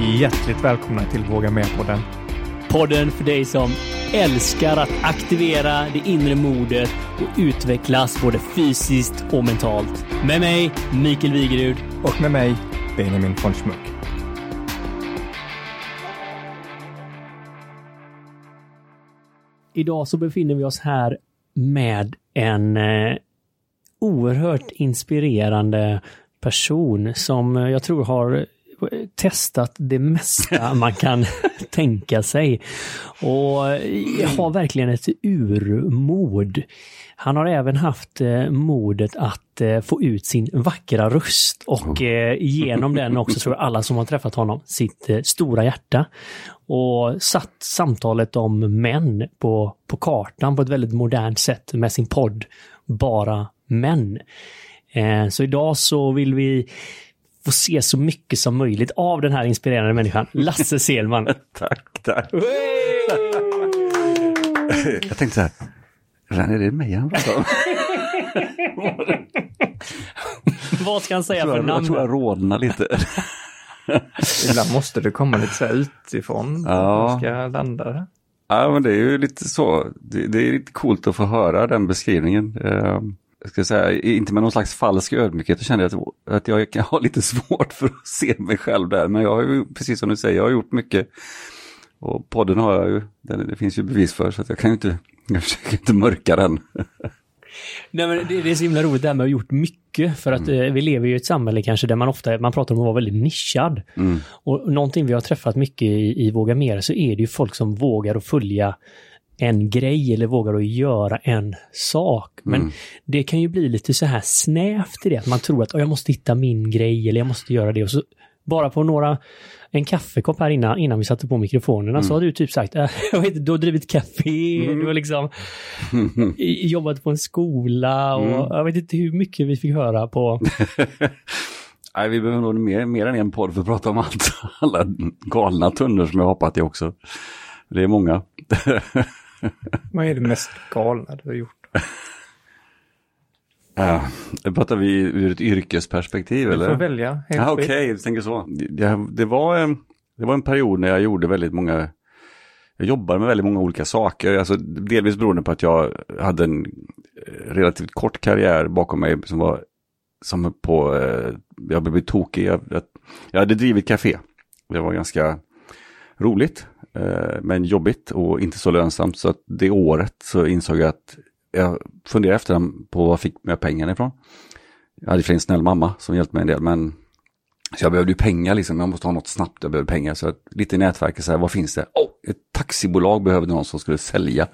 Hjärtligt välkomna till Våga Med-podden. Podden för dig som älskar att aktivera det inre modet och utvecklas både fysiskt och mentalt. Med mig, Mikael Wigerud. Och med mig, Benjamin von Schmuck. Idag så befinner vi oss här med en eh, oerhört inspirerande person som jag tror har testat det mesta man kan tänka sig. Och har verkligen ett urmod. Han har även haft eh, modet att eh, få ut sin vackra röst och eh, genom den också tror jag alla som har träffat honom sitt stora hjärta. Och satt samtalet om män på, på kartan på ett väldigt modernt sätt med sin podd Bara män. Så idag så vill vi få se så mycket som möjligt av den här inspirerande människan, Lasse Selman. tack, tack. jag tänkte så här, är det mig han pratar om? Vad ska han säga för namn? Jag tror jag rodnar lite. Ibland måste det komma lite så här utifrån. Ja. Man ska landa. Ja, men det är ju lite så. Det, det, är lite coolt att få höra den beskrivningen. Jag ska säga, inte med någon slags falsk ödmjukhet, jag kände att, att jag kan ha lite svårt för att se mig själv där. Men jag har ju, precis som du säger, jag har gjort mycket. Och podden har jag ju, det, det finns ju bevis för, så att jag kan ju inte, jag försöker inte mörka den. Nej, men det, det, är så himla roligt det här med att ha gjort mycket. För att mm. eh, vi lever ju i ett samhälle kanske där man ofta man pratar om att vara väldigt nischad. Mm. Och någonting vi har träffat mycket i, i Våga Mer så är det ju folk som vågar att följa en grej eller vågar att göra en sak. Men mm. det kan ju bli lite så här snävt i det, att man tror att jag måste hitta min grej eller jag måste göra det. Och så bara på några, en kaffekopp här innan, innan vi satte på mikrofonerna mm. så har du typ sagt, äh, du har drivit café, mm. du har liksom jobbat på en skola och mm. jag vet inte hur mycket vi fick höra på Nej, vi behöver nog mer, mer än en podd för att prata om allt. Alla galna tunnor som jag hoppat i också. Det är många. Vad är det mest galna du har gjort? Ja, uh, pratar vi ur ett yrkesperspektiv eller? Du får välja. Ja, Okej, okay, du tänker så. Det, det, var, en, det var en period när jag gjorde väldigt många, jag jobbade med väldigt många olika saker. Alltså, delvis beroende på att jag hade en relativt kort karriär bakom mig som var som på, eh, jag blev tokig. Jag, jag, jag hade drivit café. Det var ganska roligt. Eh, men jobbigt och inte så lönsamt. Så att det året så insåg jag att jag funderade efter på var fick jag pengarna ifrån. Jag hade en snäll mamma som hjälpte mig en del men så jag behövde ju pengar liksom, jag måste ha något snabbt, jag behöver pengar. Så att, lite i nätverket, så här, vad finns det? Oh, ett taxibolag behövde någon som skulle sälja.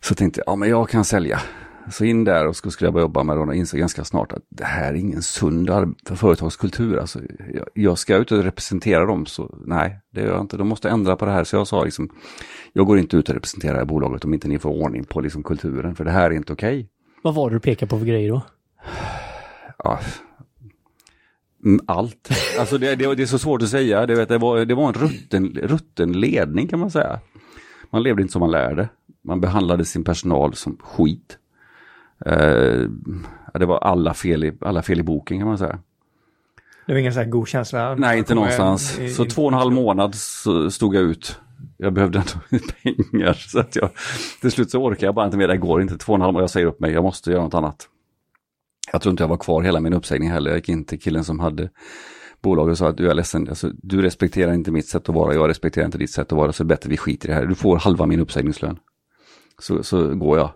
Så tänkte jag, ja men jag kan sälja. Så in där och skulle jag börja jobba med det och insåg ganska snart att det här är ingen sund företagskultur. Alltså, jag, jag ska ut och representera dem, så nej, det gör jag inte. De måste ändra på det här. Så jag sa liksom, jag går inte ut och representerar det här bolaget om inte ni får ordning på liksom, kulturen, för det här är inte okej. Okay. Vad var det du pekade på för grejer då? Ja, mm, allt. Alltså det, det, det, är så svårt att säga. Det, det, var, det var en rutten, rutten ledning kan man säga. Man levde inte som man lärde. Man behandlade sin personal som skit. Eh, det var alla fel, i, alla fel i boken kan man säga. Det var ingen så här god känsla? Nej, inte någonstans. I, så två och en halv månad stod jag ut. Jag behövde ändå pengar så att jag till slut så orkar jag bara inte mer. Det går inte. Två och en halv månad, jag säger upp mig. Jag måste göra något annat. Jag tror inte jag var kvar hela min uppsägning heller. Jag gick in till killen som hade bolaget och sa att du är ledsen, alltså, du respekterar inte mitt sätt att vara, jag respekterar inte ditt sätt att vara, så bättre vi skiter i det här. Du får halva min uppsägningslön. Så, så går jag.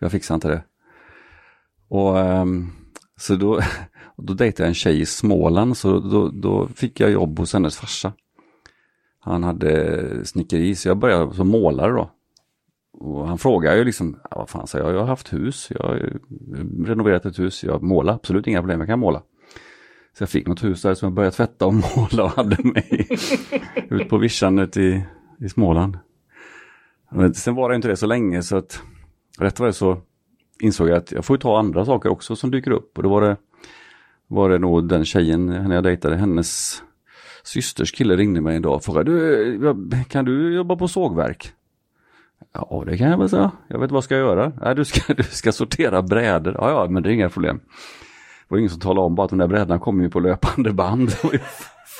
Jag fixar inte det. Och um, så då, då dejtade jag en tjej i Småland, så då, då fick jag jobb hos hennes farsa. Han hade snickeri, så jag började som målare då. Och han frågade ju liksom, vad fan sa jag, jag har haft hus, jag har renoverat ett hus, jag målar, absolut inga problem, jag kan måla. Så jag fick något hus där som jag började tvätta och måla och hade mig ut på vischan ute i, i Småland. Men sen var det inte det så länge så att rätt var det så insåg jag att jag får ta andra saker också som dyker upp. Och då var det, var det nog den tjejen, henne jag dejtade, hennes systers kille ringde mig en dag och frågade, du, kan du jobba på sågverk? Ja, det kan jag väl säga. Jag vet vad ska jag göra? Nej, du ska, du ska sortera brädor. Ja, ja, men det är inga problem. Det var ingen som talade om bara att de där brädorna kommer ju på löpande band.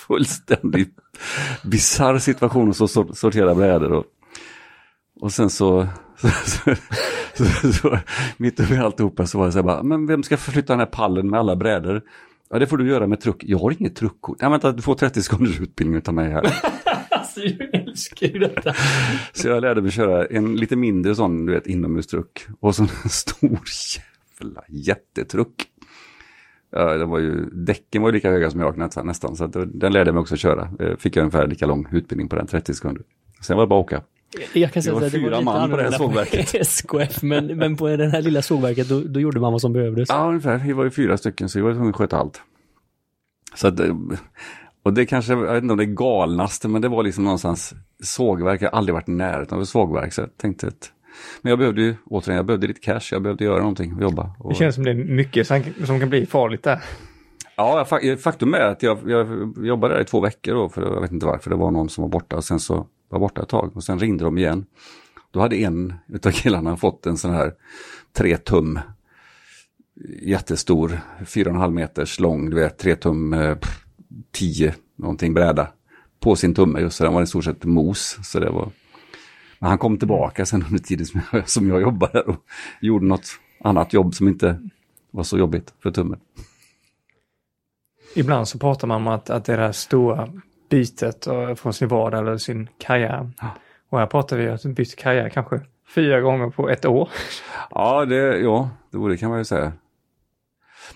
fullständigt bisarr situation att sortera brädor. Och, och sen så, så, så, så, så mitt uppe i alltihopa så var det så här bara, men vem ska förflytta den här pallen med alla brädor? Ja, det får du göra med truck. Jag har inget truckkort. Nej, vänta, du får 30 sekunders utbildning av mig här. alltså, jag älskar ju detta. så jag lärde mig köra en lite mindre sån, du vet, inomhustruck. Och så en stor jävla jättetruck. Ja, det var ju, däcken var ju lika höga som jag nästan, så den lärde jag mig också att köra. Eh, fick jag ungefär lika lång utbildning på den, 30 sekunder. Sen var det bara att åka. Jag kan säga det var att det fyra var man på det här sågverket. på SKF, men, men på det här lilla sågverket då, då gjorde man vad som behövdes. Ja, ungefär. Vi var ju fyra stycken, så vi var tvungna att sköta allt. Så att, eh, och det kanske, jag vet inte om det är galnaste, men det var liksom någonstans sågverk. Jag har aldrig varit i närheten av ett sågverk, så jag tänkte att men jag behövde ju, återigen, jag behövde lite cash, jag behövde göra någonting och jobba. Och... Det känns som det är mycket som kan bli farligt där. Ja, eh, faktum är att jag, jag jobbade där i två veckor då, för jag vet inte varför, det var någon som var borta och sen så var borta ett tag och sen ringde de igen. Då hade en utav killarna fått en sån här tre tum jättestor, fyra och en halv meters lång, du vet, tre tum, eh, tio någonting bräda på sin tumme just så den var i stort sett mos. Så det var... Men han kom tillbaka sen under tiden som jag, som jag jobbade och gjorde något annat jobb som inte var så jobbigt för tummen. Ibland så pratar man om att, att det är det här stora bytet från sin vardag eller sin karriär. Ja. Och här pratar vi att bytt karriär kanske fyra gånger på ett år. Ja, det, ja, det kan man ju säga.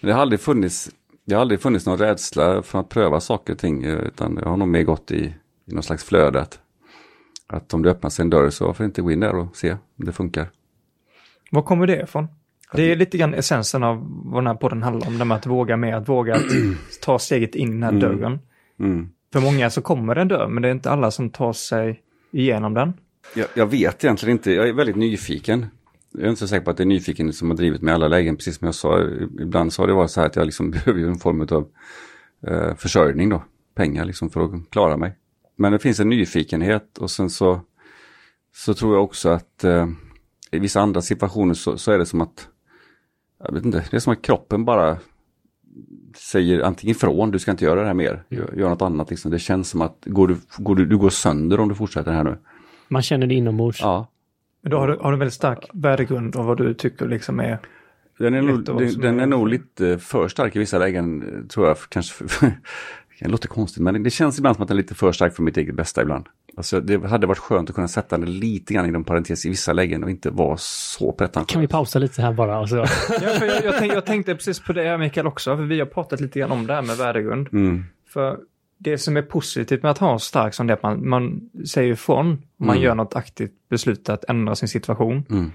Men det har aldrig funnits, det har aldrig funnits någon rädsla för att pröva saker och ting, utan jag har nog mer gått i, i någon slags flöde. Att, att om det öppnar sig en dörr så varför inte gå in där och se om det funkar. Var kommer det ifrån? Det är lite grann essensen av vad den här podden handlar om, det med att våga med, att våga att ta steget in i den här mm. dörren. Mm. För många så kommer det en dörr, men det är inte alla som tar sig igenom den. Jag, jag vet egentligen inte, jag är väldigt nyfiken. Jag är inte så säker på att det är nyfiken som har drivit mig i alla lägen, precis som jag sa. Ibland så har det varit så här att jag liksom behöver en form av eh, försörjning då, pengar liksom för att klara mig. Men det finns en nyfikenhet och sen så, så tror jag också att eh, i vissa andra situationer så, så är det som att jag vet inte, det är som att kroppen bara säger antingen ifrån, du ska inte göra det här mer, gör, gör något annat. Liksom. Det känns som att går du, går du, du går sönder om du fortsätter här nu. Man känner det inombords. Ja. Men då har du, har du en väldigt stark värdegrund av vad du tycker liksom är den är, nog, den, den är nog lite för stark i vissa lägen, tror jag. Kanske, det låter konstigt, men det känns ibland som att den är lite för stark för mitt eget bästa ibland. Alltså, det hade varit skönt att kunna sätta den lite grann inom parentes i vissa lägen och inte vara så pretentiös. Kan vi pausa lite här bara? Alltså. ja, för jag, jag, tänk, jag, tänkte precis på det Mikael också, för vi har pratat lite grann om det här med värdegrund. Mm. För det som är positivt med att ha en stark som det är att man, man säger ifrån, man mm. gör något aktivt beslut att ändra sin situation. Mm.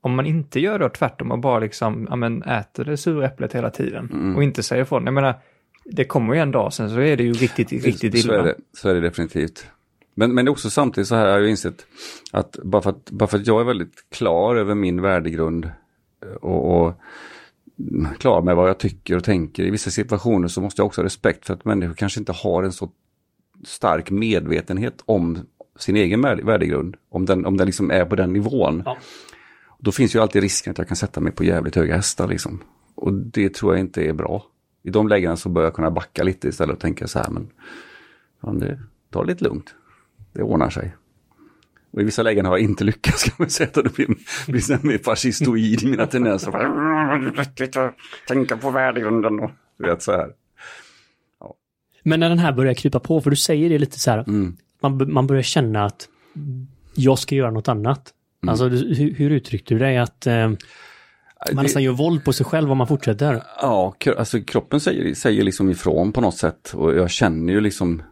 Om man inte gör det tvärtom och bara liksom, ja men äter det sura äpplet hela tiden mm. och inte säger ifrån, jag menar, det kommer ju en dag sen så är det ju riktigt, riktigt illa. Så är det, så är det definitivt. Men, men också samtidigt så här har jag insett att bara för att, bara för att jag är väldigt klar över min värdegrund eh, och, och klar med vad jag tycker och tänker i vissa situationer så måste jag också ha respekt för att människor kanske inte har en så stark medvetenhet om sin egen värdegrund. Om den, om den liksom är på den nivån. Ja. Då finns ju alltid risken att jag kan sätta mig på jävligt höga hästar. Liksom. Och det tror jag inte är bra. I de lägena så bör jag kunna backa lite istället och tänka så här, men fan, det, ta det lite lugnt det ordnar sig. Och i vissa lägen har jag inte lyckats kan man säga. Det blir, blir mer fascistoid i mina tendenser. Tänka på värdegrunden och vet så här. Ja. Men när den här börjar krypa på, för du säger det lite så här, mm. man, man börjar känna att jag ska göra något annat. Mm. Alltså hur, hur uttryckte du dig? Att eh, man nästan gör våld på sig själv om man fortsätter? Ja, alltså kroppen säger, säger liksom ifrån på något sätt. Och jag känner ju liksom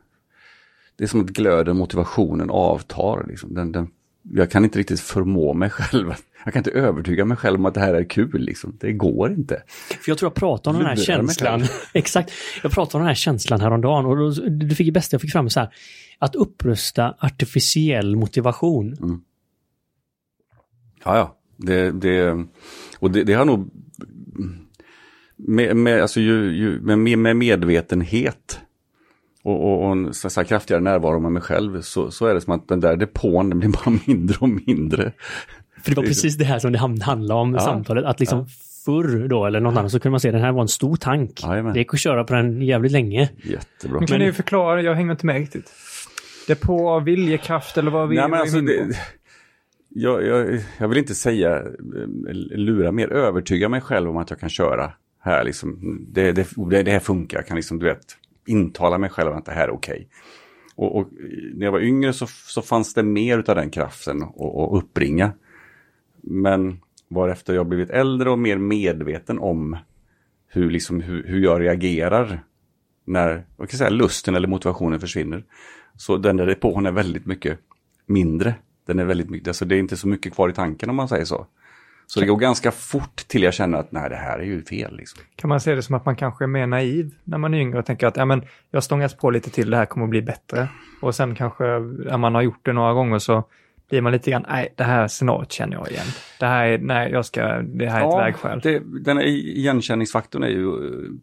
det är som att glöden, motivationen avtar. Liksom. Den, den, jag kan inte riktigt förmå mig själv. Jag kan inte övertyga mig själv om att det här är kul. Liksom. Det går inte. För Jag tror jag pratade om den här känslan. Exakt. Jag pratade om den här känslan häromdagen och då, du fick det bästa jag fick fram så här. Att upprusta artificiell motivation. Mm. Ja, ja. Det, det, och det, det har nog med, med, alltså ju, ju, med, med medvetenhet och, och, och en så här, kraftigare närvaro med mig själv så, så är det som att den där depån den blir bara mindre och mindre. För det var precis det här som det handlade om, ja, samtalet, att liksom ja. förr då, eller något annat, så kunde man se den här var en stor tank. Jajamän. Det gick att köra på den jävligt länge. Jättebra. Men kan ni förklara? Jag hänger inte med riktigt. Det på viljekraft eller vad vi... Nej, men alltså, det, jag, jag, jag vill inte säga eh, lura mer, övertyga mig själv om att jag kan köra här. Liksom. Det, det, det, det här funkar, jag kan liksom, du vet, intala mig själv att det här är okej. Och, och när jag var yngre så, så fanns det mer av den kraften att att uppbringa. Men varefter jag blivit äldre och mer medveten om hur, liksom, hur, hur jag reagerar när jag kan säga, lusten eller motivationen försvinner. Så den där depån är väldigt mycket mindre. Den är väldigt mycket, alltså det är inte så mycket kvar i tanken om man säger så. Så det går ganska fort till jag känner att nej, det här är ju fel. Liksom. Kan man se det som att man kanske är mer naiv när man är yngre och tänker att ja, men jag stångas på lite till, det här kommer att bli bättre. Och sen kanske när man har gjort det några gånger så blir man lite grann, nej, det här scenariot känner jag igen. Det här är, nej, jag ska, det här är ett vägskäl. det, den är, igenkänningsfaktorn är ju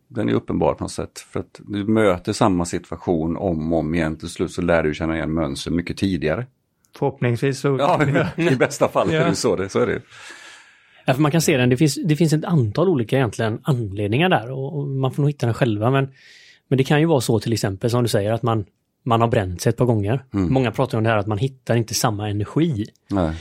den är uppenbar på något sätt. För att du möter samma situation om och om igen. Till slut så lär du känna igen mönster mycket tidigare. Förhoppningsvis så... Ja, i bästa fall är Ja. det så. Det, så är det. Ja, för man kan se den, det finns, det finns ett antal olika egentligen anledningar där och, och man får nog hitta den själva. Men, men det kan ju vara så till exempel som du säger att man, man har bränt sig ett par gånger. Många pratar om det här att man hittar inte samma energi. Nej.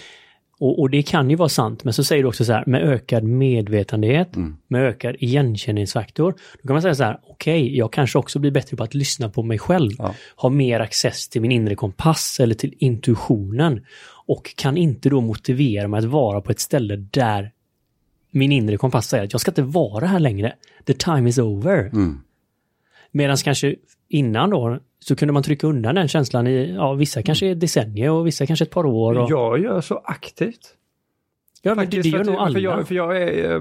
Och, och det kan ju vara sant, men så säger du också så här, med ökad medvetenhet, Mm. med ökad igenkänningsfaktor, då kan man säga så här, okej, jag kanske också blir bättre på att lyssna på mig själv, Ja. ha mer access till min inre kompass eller till intuitionen och kan inte då motivera mig att vara på ett ställe där min inre kompass säger att jag ska inte vara här längre. The time is over. Mm. Medan kanske innan då så kunde man trycka undan den känslan i, ja vissa kanske ett decennium och vissa kanske ett par år. Och, Jag gör så aktivt. ja, men det, det gör nog alla. För jag, för jag, är,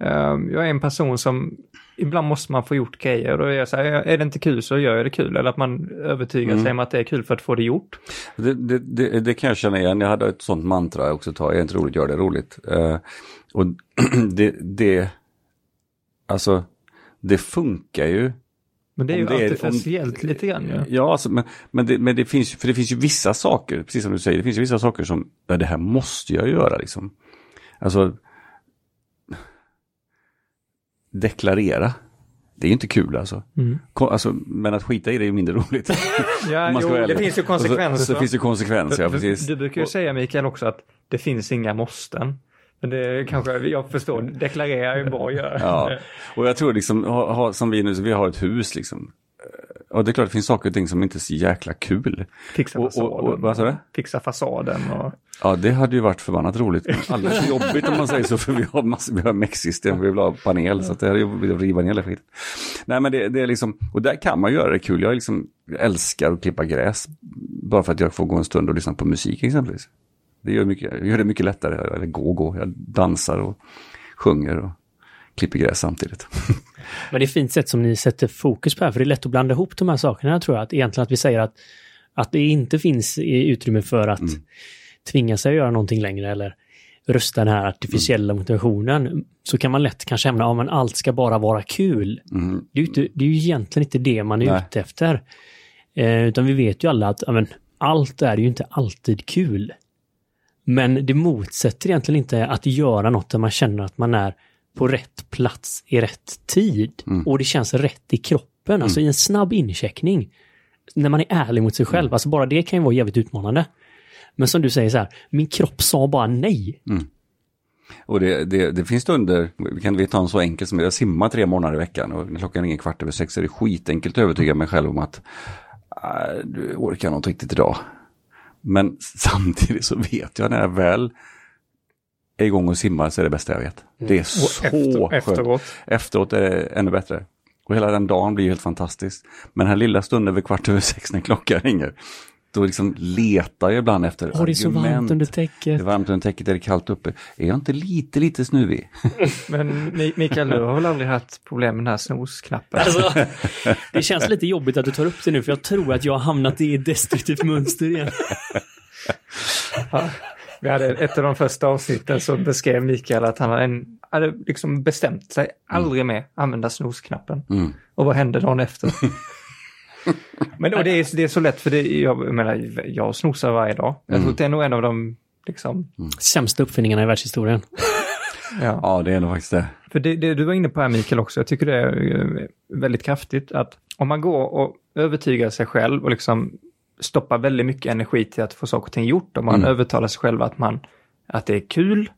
eh, jag är en person som, ibland måste man få gjort grejer och då är jag så här, är det inte kul så gör jag det kul. Eller att man övertygar Mm. sig om att det är kul för att få det gjort. Det, det, det, det kan jag känna igen. Jag hade ett sånt mantra också tag. Är det inte roligt, gör det roligt. Eh, och det, det, alltså, det funkar ju. Men det är ju det är- artificiellt lite grann ju. Ja, alltså, men, men, det, men det finns, för det finns ju vissa saker, precis som du säger, det finns ju vissa saker som, ja, det här måste jag göra liksom. Alltså, deklarera. Det är ju inte kul alltså. Mm. Alltså. Men att skita i det är ju mindre roligt. Ja, jo, det finns ju konsekvenser. Och Så, så finns det konsekvenser, ja precis. Du brukar ju säga Mikael också att det finns inga måsten. Men det kanske, jag förstår, deklarera är bra att göra. Ja, och jag tror liksom, ha, ha, som vi nu, så vi har ett hus liksom. Och det är klart det finns saker och ting som inte är så jäkla kul. Fixa Och- och- fasaden. och- vad sa du? Fixa fasaden och... Ja, det hade ju varit förbannat roligt. Alldeles jobbigt om man säger så, för vi har, massor, vi har mexsystem, vi vill ha panel, så det här är jobbigt att riva ner skiten. Nej, men det, det är liksom, och där kan man göra det kul. Jag, liksom, älskar att klippa gräs, bara för att jag får gå en stund och lyssna på musik exempelvis. Det gör, mycket, gör det mycket lättare, eller gå och gå. Jag dansar och sjunger och klipper gräs samtidigt. Men det är ett fint sätt som ni sätter fokus på här, för det är lätt att blanda ihop de här sakerna tror jag. Att egentligen att vi säger att, att det inte finns utrymme för att tvinga sig att göra någonting längre eller rösta den här artificiella motivationen. Så kan man lätt kanske hämna, ja men allt ska bara vara kul. Mm. Det är ju, inte, det är ju egentligen inte det man är Nej. ute efter. Eh, utan vi vet ju alla att ja, men, allt är ju inte alltid kul. Men det motsätter egentligen inte att göra något där man känner att man är på rätt plats i rätt tid. Och det känns rätt i kroppen, alltså i en snabb incheckning. När man är ärlig mot sig själv, alltså bara det kan ju vara jävligt utmanande. Men som du säger så här, min kropp sa bara nej. Och det, det, det finns stunder, vi kan vi ta en så enkel som jag simmar tre månader i veckan och klockan ringer kvart över sex är det skitenkelt att övertyga mig själv om att "Ah, du orkar något riktigt idag. Men samtidigt så vet jag när jag väl är igång och simmar så är det bästa jag vet. Det är så efter- skönt. efteråt. Efteråt är det ännu bättre. Och hela den dagen blir ju helt fantastisk. Men den här lilla stunden vid kvart över sex när klockan ringer, då liksom letar jag ibland efter Åh, det är så varmt under Det täcket. är varmt under täcket, är det kallt uppe? Är jag inte lite, lite snuvig? Men Mi- Mikael, du har väl aldrig haft problem med den här snosknappen? Alltså, det känns lite jobbigt att du tar upp det nu, för jag tror att jag har hamnat i ett destruktivt mönster igen. Vi hade ett av de första avsnitten så beskrev Mikael att han hade, en, hade liksom bestämt sig aldrig mer använda snosknappen. Mm. Och vad hände dagen efter? Men och det, är, det är så lätt för det, jag menar, jag snosar varje dag. Jag tror att det är nog en av de liksom, Sämsta uppfinningarna i världshistorien. Ja. ja, det är nog faktiskt det. För det, det, du var inne på här Mikael också, jag tycker det är väldigt kraftigt att om man går och övertygar sig själv och liksom stoppar väldigt mycket energi till att få saker och ting gjort, om man mm. övertalar sig själv att, man, att det är kul,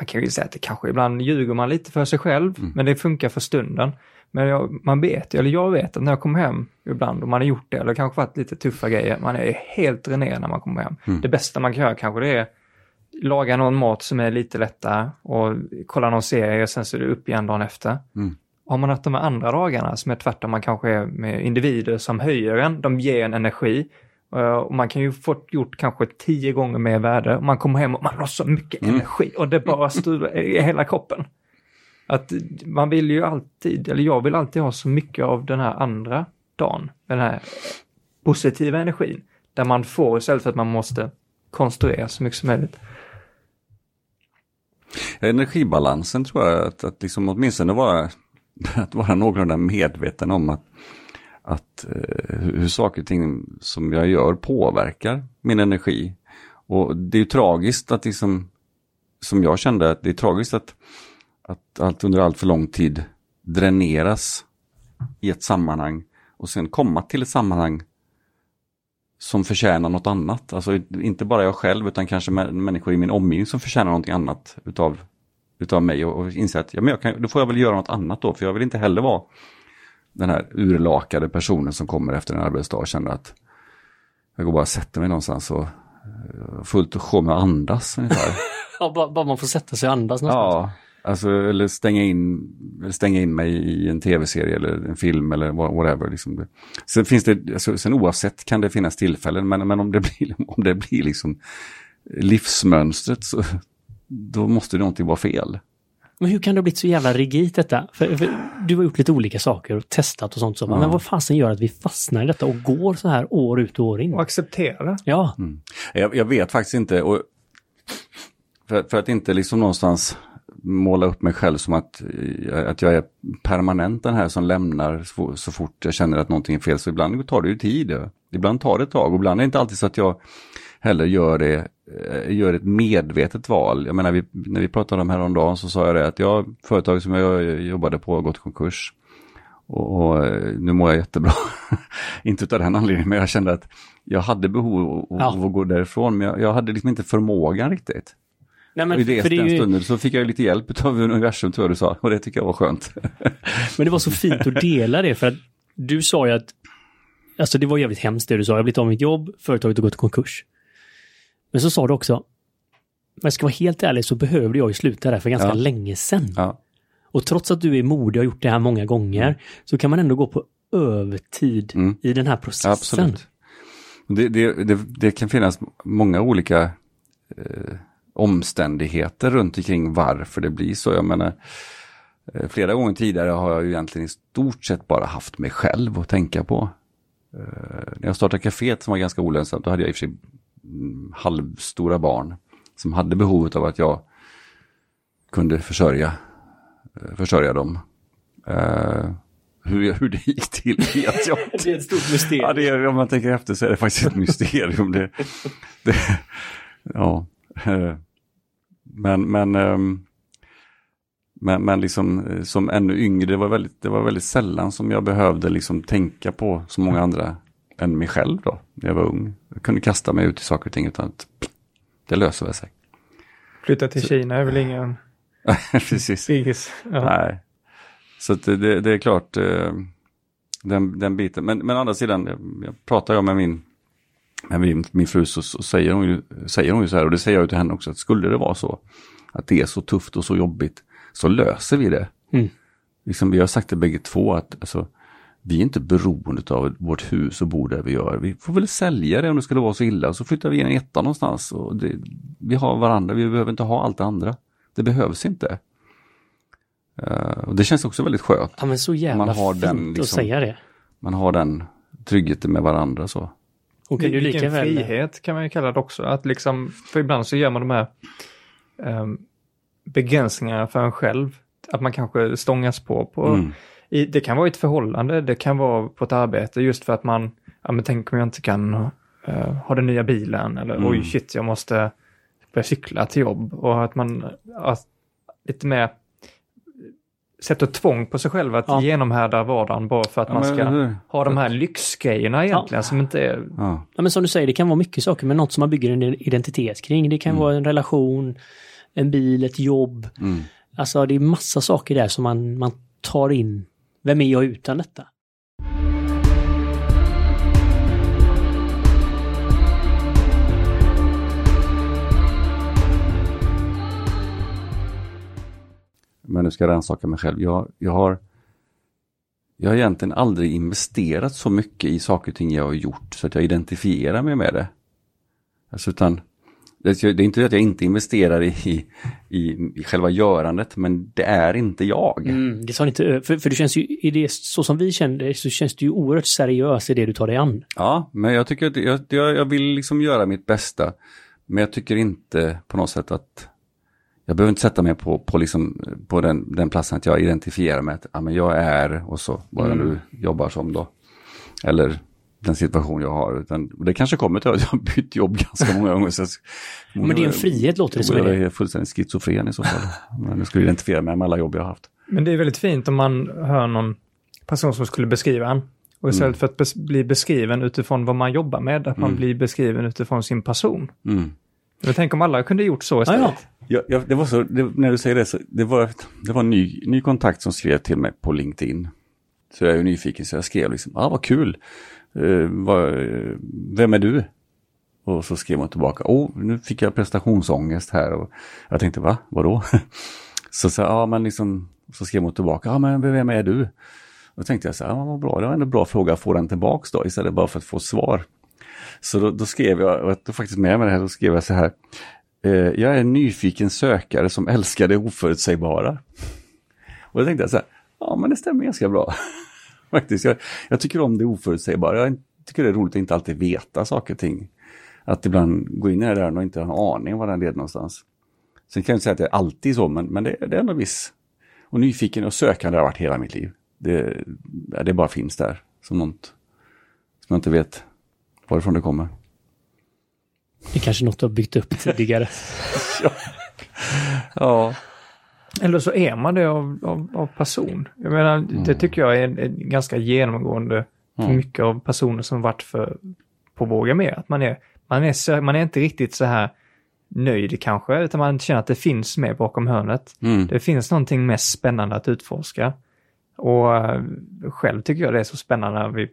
man kan ju säga att det kanske ibland ljuger man lite för sig själv, mm. men det funkar för stunden. Men jag, man vet eller jag vet att när jag kommer hem ibland och man har gjort det, eller kanske varit lite tuffa grejer, man är helt dränerad när man kommer hem. Mm. Det bästa man kan göra kanske det är laga någon mat som är lite lättare och kolla någon serie och sen så är det upp igen dagen efter. Mm. Har man haft de här andra dagarna som är tvärtom, man kanske är med individer som höjer en, de ger en energi. Eh, och man kan ju få gjort kanske tio gånger mer värde. Man kommer hem och man har så mycket mm. energi och det bara styr i hela kroppen. Att man vill ju alltid, eller jag vill alltid ha så mycket av den här andra dagen, den här positiva energin, där man får istället för att man måste konstruera så mycket som möjligt. Energibalansen tror jag att, att liksom åtminstone vara, att vara någorlunda medveten om att, att eh, hur saker och ting som jag gör påverkar min energi. Och det är ju tragiskt att liksom, som jag kände, att det är tragiskt att, att allt under allt för lång tid dräneras i ett sammanhang och sen komma till ett sammanhang som förtjänar något annat. Alltså inte bara jag själv utan kanske människor i min omgivning som förtjänar någonting annat utav, utav mig och, och inse att ja, men jag kan, då får jag väl göra något annat då för jag vill inte heller vara den här urlakade personen som kommer efter en arbetsdag och känner att jag går bara och sätter mig någonstans och eh, fullt sjå med att andas ungefär. ja, bara, bara, man får sätta sig och andas någonstans. Ja, Alltså, eller stänga in, stänga in mig i en tv-serie eller en film eller whatever. Liksom. Sen finns det, alltså, sen oavsett kan det finnas tillfällen, men, men om det blir, om det blir liksom livsmönstret så då måste någonting vara fel. Men hur kan det ha blivit så jävla rigitt detta? För, för, du har gjort lite olika saker och testat och sånt. Så. Ja. Men vad fasen gör att vi fastnar i detta och går så här år ut och år in? Och acceptera. Ja. Mm. Jag, jag, vet faktiskt inte. Och för, för, att inte liksom någonstans måla upp mig själv som att, eh, att jag är permanent den här som lämnar så, så fort jag känner att någonting är fel. Så ibland tar det ju tid. Ibland tar det ett tag och ibland är det inte alltid så att jag heller gör det, gör ett medvetet val. Jag menar, vi, när vi pratade om häromdagen så sa jag det att jag, företag som jag jobbade på har gått konkurs. Och, och, eh, nu mår jag jättebra. inte av den anledningen, men jag kände att jag hade behov av ja. att gå därifrån, men jag, jag hade liksom inte förmågan riktigt. Nej, men, I det, för det den ju... stunden så fick jag lite hjälp av universum tror jag du sa och det tycker jag var skönt. men det var så fint att dela det för att du sa ju att Alltså det var jävligt hemskt det du sa. Jag har blivit av med mitt jobb, företaget har gått i konkurs. Men så sa du också, men jag ska vara helt ärlig så behövde jag ju sluta där för ganska ja. länge sedan. Ja. Och trots att du är modig och har gjort det här många gånger mm. så kan man ändå gå på övertid mm. i den här processen. Absolut. Det, det, det, det kan finnas många olika eh, omständigheter runt omkring varför det blir så. Jag menar, eh, flera gånger tidigare har jag egentligen i stort sett bara haft mig själv att tänka på. Eh, när jag startade kaféet som var ganska olönsamt, då hade jag i och för sig halvstora barn som hade behovet av att jag kunde försörja, eh, försörja dem. hur, hur det gick till vet jag inte. det är ett stort mysterium. Ja, det är, om man tänker efter så är det faktiskt ett mysterium. Det, det, ja. Men, men, ehm, men, men liksom eh, som ännu yngre, det var, väldigt, det var väldigt sällan som jag behövde liksom tänka på så många andra än mig själv då, när jag var ung. Jag kunde kasta mig ut i saker och ting utan att det löser väl sig. Flytta till så, Kina är väl ingen... Precis. Biggis, ja. Nej. Så det, det, det, är klart, eh, den, den biten. Men, men å andra sidan, jag, jag pratar jag med min med min, min fru så, så, säger, hon ju, säger hon ju så här, och det säger jag till henne också, att skulle det vara så att det är så tufft och så jobbigt, så löser vi det. Mm. Liksom, vi har sagt det bägge två att alltså, vi är inte beroende av vårt hus och bor där vi gör. Vi får väl sälja det om det skulle vara så illa, så flyttar vi in en etta någonstans. Och det, vi har varandra, vi behöver inte ha allt det andra. Det behövs inte. Uh, och Det känns också väldigt skönt. Ja men så jävla man har fint den, liksom, att säga det. Man har den tryggheten med varandra så. Och kan du lika Vilken väl... frihet kan man ju kalla det också. Att liksom, för ibland så gör man de här um, begränsningarna för en själv. Att man kanske stångas på. på mm. I, det kan vara i ett förhållande, det kan vara på ett arbete just för att man, ja men tänk om jag inte kan uh, ha den nya bilen eller mm. oj shit jag måste börja cykla till jobb. Och att man, att lite mer sätter tvång på sig själv att Ja. genomhärda vardagen bara för att Ja, man men ska hur? ha de här lyxgrejerna egentligen som inte är... Ja. Ja, men som du säger, det kan vara mycket saker, men något som man bygger en identitet kring. Det kan vara en relation, en bil, ett jobb. Mm. Alltså det är massa saker där som man, man tar in. Vem är jag utan detta? Men nu ska jag rannsaka mig själv. Jag, jag, har, jag har egentligen aldrig investerat så mycket i saker och ting jag har gjort så att jag identifierar mig med det. Alltså, utan, det är inte att jag inte investerar i, i, i, själva görandet, men det är inte jag. Mm, det tar inte för, för det känns ju, i det, så som vi känner det, så känns det ju oerhört seriöst i det du tar dig an. Ja, men jag tycker att jag, jag, jag vill liksom göra mitt bästa. Men jag tycker inte på något sätt att jag behöver inte sätta mig på, på, liksom, på den, den platsen att jag identifierar mig att ja, men jag är och så vad jag nu jobbar som då. Eller den situation jag har. Utan, det kanske kommer till att jag har bytt jobb ganska många gånger. Så jag, Men det är en frihet låter det som. Jag är fullständigt schizofren i så fall. Men jag skulle identifiera mig med alla jobb jag har haft. Men det är väldigt fint om man hör någon person som skulle beskriva en. Och istället för att bes bli beskriven utifrån vad man jobbar med, att man blir beskriven utifrån sin person. Mm. Men tänk om alla kunde gjort så istället. Ja, Ja, ja, det var så, det, när du säger det, så det var, det var en ny, ny kontakt som skrev till mig på LinkedIn. Så jag är ju nyfiken så jag skrev liksom, ah vad kul, Eh, vem är du? Och så skrev hon tillbaka, oh nu fick jag prestationsångest här och jag tänkte va, vadå? så så, ja men liksom, så skrev hon tillbaka, ja men vem är du? Då tänkte jag så här, ja, vad bra, det var en bra fråga att få den tillbaks då istället bara för att få svar. Så då, då skrev jag, och jag tog faktiskt med mig det här, då skrev jag så här, Eh, jag är en nyfiken sökare som älskar det oförutsägbara. Och då tänkte jag så här, ja men det stämmer ganska bra. Faktiskt, jag, jag tycker om det oförutsägbara. Jag tycker det är roligt att inte alltid veta saker och ting. Att ibland gå in i det där och inte ha en aning om var den leder någonstans. Sen kan jag inte säga att det är alltid så, men, men det, det är ändå viss. Och nyfiken och sökande har varit hela mitt liv. Det, ja, det bara finns där, som något som jag inte vet varifrån det kommer. det är kanske något du har byggt upp tidigare. Ja, Eller så är man det av, av, av person. Jag menar, det tycker jag är, en, en ganska genomgående för mycket av personer som varit för, på Våga Mer. Att man är, man, är man är inte riktigt så här nöjd kanske, utan man känner att det finns mer bakom hörnet. Mm. Det finns någonting mer spännande att utforska. Och eh, själv tycker jag det är så spännande när vi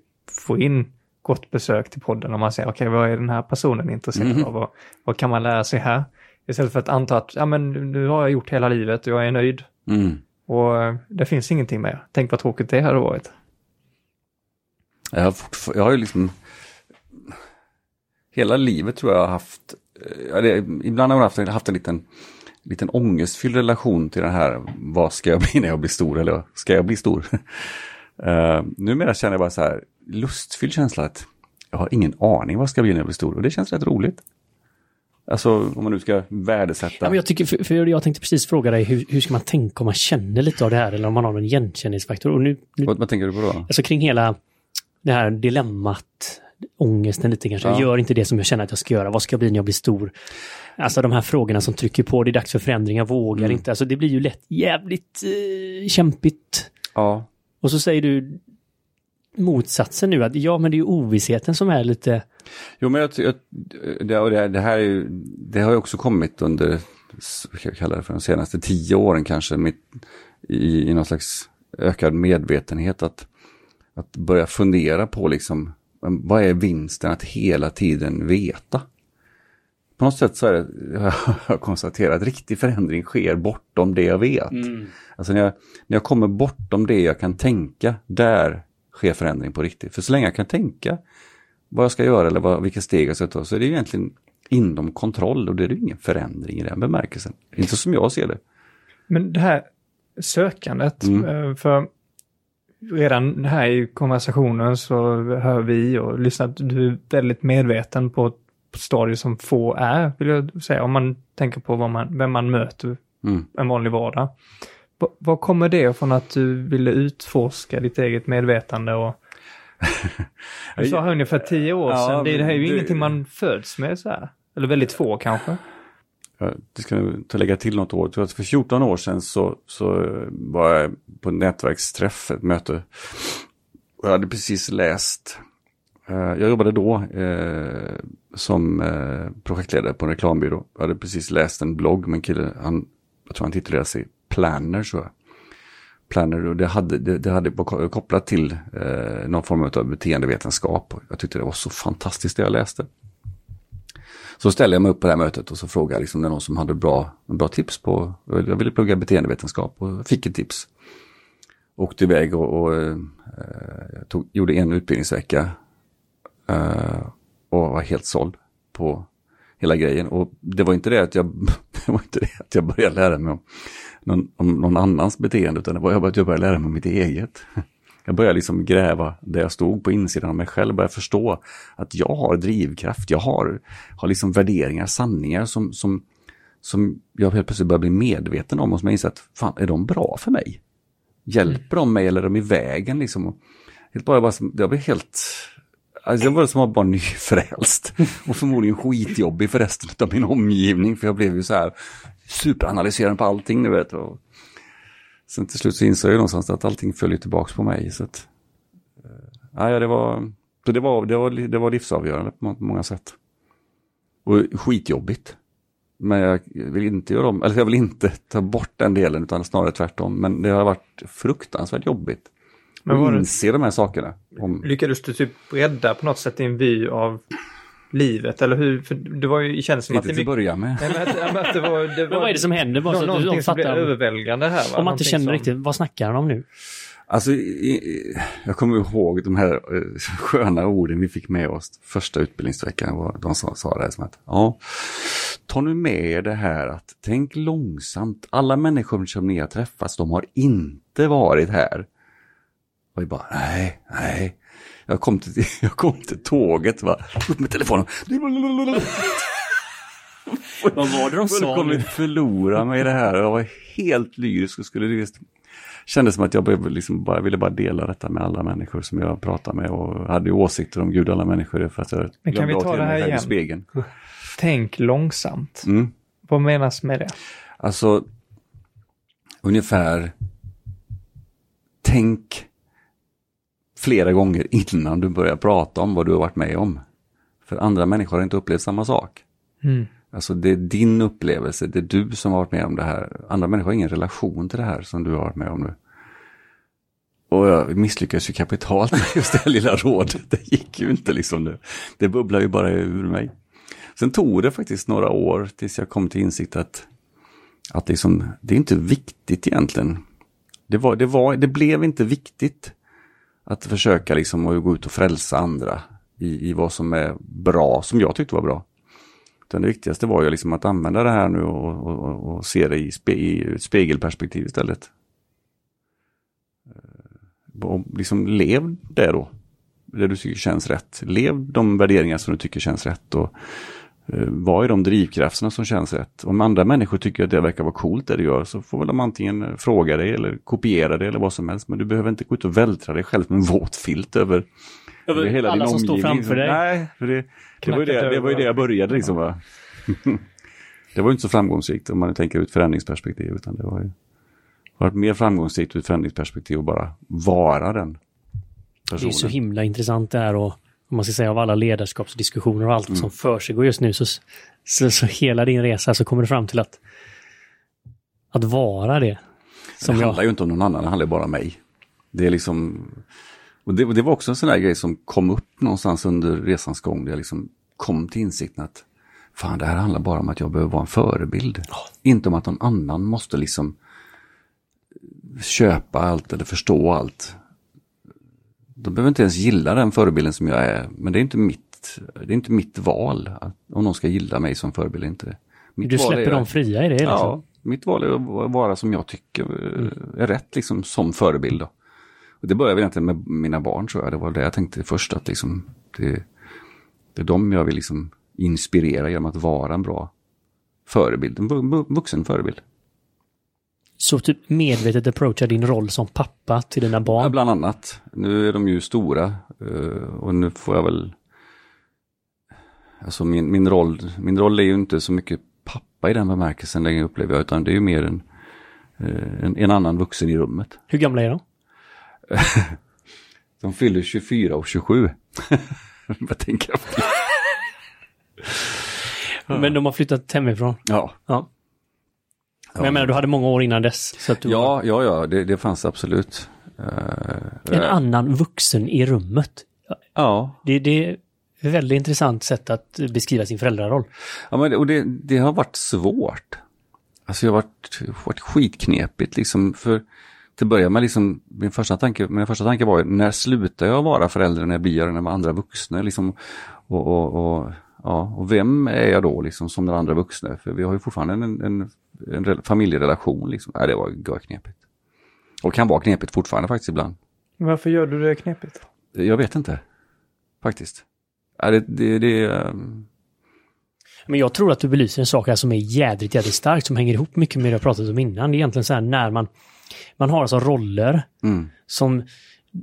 får in gott besök till podden och man säger okej, vad är den här personen intresserad av? Vad, vad kan man lära sig här? Istället för att anta att ja, men nu har jag gjort hela livet och jag är nöjd. Mm. Och eh, det finns ingenting mer. Tänk vad tråkigt det hade varit. Jag har, jag har ju liksom hela livet tror jag har haft, eh, ja, det, ibland har jag haft, haft en liten, liten ångestfylld relation till den här, vad ska jag bli när jag blir stor eller ska jag bli stor? uh, numera känner jag bara så här, lustfylld känsla att jag har ingen aning vad jag ska bli när jag blir stor och det känns rätt roligt. Alltså om man nu ska värdesätta. Ja, men jag, tycker, för, för jag tänkte precis fråga dig, hur, hur ska man tänka om man känner lite av det här eller om man har en igenkänningsfaktor? Och nu, nu, vad, vad tänker du på då? alltså kring hela det här dilemmat, ångesten lite kanske. Jag Ja. gör inte det som jag känner att jag ska göra. Vad ska jag bli när jag blir stor? Alltså de här frågorna som trycker på, det är dags för förändringar, vågar inte. Alltså det blir ju lätt jävligt eh, kämpigt. Ja, Och så säger du motsatsen nu, att ja men det är ju ovissheten som är lite... Jo, men jag, jag, det, och det, det här är ju, det har ju också kommit under, vad ska jag kalla det för, de senaste tio åren kanske, mitt, i, i någon slags ökad medvetenhet att, att börja fundera på liksom, vad är vinsten att hela tiden veta? På något sätt så är det, jag har konstaterat, riktig förändring sker bortom det jag vet. Alltså när jag, när jag kommer bortom det jag kan tänka, där sker förändring på riktigt. För så länge jag kan tänka vad jag ska göra eller vad, vilka steg jag ska ta så är det egentligen inom kontroll och det är ju ingen förändring i den bemärkelsen. Inte som jag ser det. Men det här sökandet, eh, för redan här i konversationen så hör vi och lyssnar att du är väldigt medveten på ett stadie som få är, vill jag säga, om man tänker på vad man, vem man möter Mm. en vanlig vardag. Va- Vad kommer det från att du ville utforska ditt eget medvetande och du sa ungefär tio år Ja, sedan, det, det här är ju det- ingenting man föds med så här. Eller väldigt få kanske. det ska jag lägga till något år. För 14 år sedan så, så var jag på en nätverksträff, ett möte. Och jag hade precis läst, eh, jag jobbade då eh, som eh, projektledare på en reklambyrå. Jag hade precis läst en blogg med en kille, han, jag tror han titulerade sig Planner tror jag. Planner och det hade, det, det hade kopplat till eh, någon form av beteendevetenskap. Jag tyckte det var så fantastiskt det jag läste. Så ställde jag mig upp på det här mötet och så frågade jag liksom, det någon som hade bra, bra tips på, jag ville plugga beteendevetenskap och fick ett tips. Åkte iväg och, och eh, tog, gjorde en utbildningsvecka eh, och var helt såld på hela grejen. Och det var inte det att jag, det var inte det att jag började lära mig om någon, om någon annans beteende, utan det var att jag började lära mig mitt eget. Jag började liksom gräva där jag stod på insidan av mig själv, började förstå att jag har drivkraft, jag har, har liksom värderingar, sanningar som, som, som jag helt plötsligt börjar bli medveten om och som jag inser att fan, är de bra för mig? Hjälper de mig eller är de i vägen liksom? Helt bara, jag blev helt... Alltså jag var som att vara nyfrälst och förmodligen skitjobbig för resten av min omgivning för jag blev ju så här superanalyserande på allting du vet. Och sen till slut så insåg jag någonstans att allting följer tillbaka på mig. Så att, äh, ja, det, var, det, var, det, var, det var livsavgörande på många sätt. Och skitjobbigt. Men jag vill inte göra om, eller jag vill inte ta bort den delen utan snarare tvärtom. Men det har varit fruktansvärt jobbigt. Men var det... inse de här sakerna. Om... Lyckades du typ rädda på något sätt din vy av livet, eller hur? För det var ju, känns som Inte att det... Inte till att börja med. Nej, men, att, att det var, det var, men vad är det som händer? Bara så någonting som blir överväldigande här. Va? Om man inte känner som... riktigt, vad snackar han om nu? Alltså, jag kommer ihåg de här eh, sköna orden vi fick med oss första utbildningsveckan. De sa, sa det som att, ja, ta nu med er det här att tänk långsamt. Alla människor som ni har träffats, de har inte varit här. Och vi bara, nej, nej, jag kom till, jag kom till tåget, va? upp med telefonen. Vad var det de sa? Jag kommer förlora mig i det här. Jag var helt lyrisk och skulle just kändes som att jag liksom bara, ville bara dela detta med alla människor som jag pratade med och hade åsikter om Gud alla människor för att jag Men kan vi ta det här igen? Spegeln. Tänk långsamt. Mm. Vad menas med det? Alltså, ungefär tänk flera gånger innan du börjar prata om vad du har varit med om. För andra människor har inte upplevt samma sak. Mm. Alltså det är din upplevelse, det är du som har varit med om det här. Andra människor har ingen relation till det här som du har varit med om nu. Och jag misslyckades ju kapitalt med just det här lilla rådet. Det gick ju inte liksom nu. Det bubblar ju bara ur mig. Sen tog det faktiskt några år tills jag kom till insikt att, att liksom, det är inte viktigt egentligen. Det, var, det, var, det blev inte viktigt att försöka liksom att gå ut och frälsa andra i, i vad som är bra, som jag tyckte var bra. Utan det viktigaste var ju liksom att använda det här nu och, och, och se det i, spe, i spegelperspektiv istället. Eh, och liksom lev det då. Det du tycker känns rätt. Lev de värderingar som du tycker känns rätt. Och vad är de drivkrafterna som känns rätt? Om andra människor tycker att det verkar vara coolt det du gör så får väl de antingen eh, fråga dig eller kopiera det eller vad som helst. Men du behöver inte gå ut och vältra dig själv med en våt filt över, över hela alla din som står framför dig. Nej, för det, det, var ju det, det var ju det jag började liksom. Va? det var ju inte så framgångsrikt om man tänker ut förändringsperspektiv. Utan det var ju varit mer framgångsrikt ur ett förändringsperspektiv att bara vara den personen. Det är så himla intressant det här och om man ska säga av alla ledarskapsdiskussioner och allt mm. som för sig just nu så, så, så, hela din resa så kommer du fram till att att vara det. Som det handlar jag... ju inte om någon annan, det handlar bara om mig. Det är liksom, och det, det, var också en sån där grej som kom upp någonstans under resans gång, där jag liksom kom till insikten att fan det här handlar bara om att jag behöver vara en förebild. Oh. Inte om att någon annan måste liksom köpa allt eller förstå allt. De behöver inte ens gilla den förebilden som jag är. Men det är inte mitt, det är inte mitt val att, om någon ska gilla mig som förebild eller inte. Mitt du släpper är, dem fria i det? Liksom. Ja, mitt val är att vara som jag tycker mm. är rätt liksom, som förebild. Då. Och det började egentligen med mina barn tror jag. Det var det jag tänkte först att liksom, det, det är dem jag vill liksom inspirera genom att vara en bra förebild, en vuxen förebild. Så typ medvetet approacha din roll som pappa till dina barn? Ja, bland annat. Nu är de ju stora eh, och nu får jag väl... Alltså min, min, roll, min roll är ju inte så mycket pappa pappa i den bemärkelsen längre upplever jag, utan det är ju mer en, eh, en, en annan vuxen i rummet. Hur gamla är de? de fyller 24 och 27. Vad tänker jag på? Men de har flyttat hemifrån? Ja. ja. Men jag menar, du hade många år innan dess. Så du ja, ja, ja, det, det fanns absolut. En uh, annan vuxen i rummet. Ja. Det, det är ett väldigt intressant sätt att beskriva sin föräldraroll. Ja, men det, och det, det har varit svårt. Alltså det har varit, varit skitknepigt liksom. För till att börja med, liksom, min första tanke, min första tanke var när slutar jag vara förälder när jag blir när andra vuxna? Liksom, och, och, och, ja, och vem är jag då liksom, som den andra vuxna? För vi har ju fortfarande en, en, en familjerelation. Liksom. Nej, det var knepigt. Och kan vara knepigt fortfarande faktiskt ibland. Varför gör du det knepigt? Jag vet inte. Faktiskt. Ja, det, det, det um... Men jag tror att du belyser en sak här som är jädrigt, jädrigt starkt, som hänger ihop mycket med det jag pratat om innan. Det är egentligen så här när man, man har alltså roller mm. som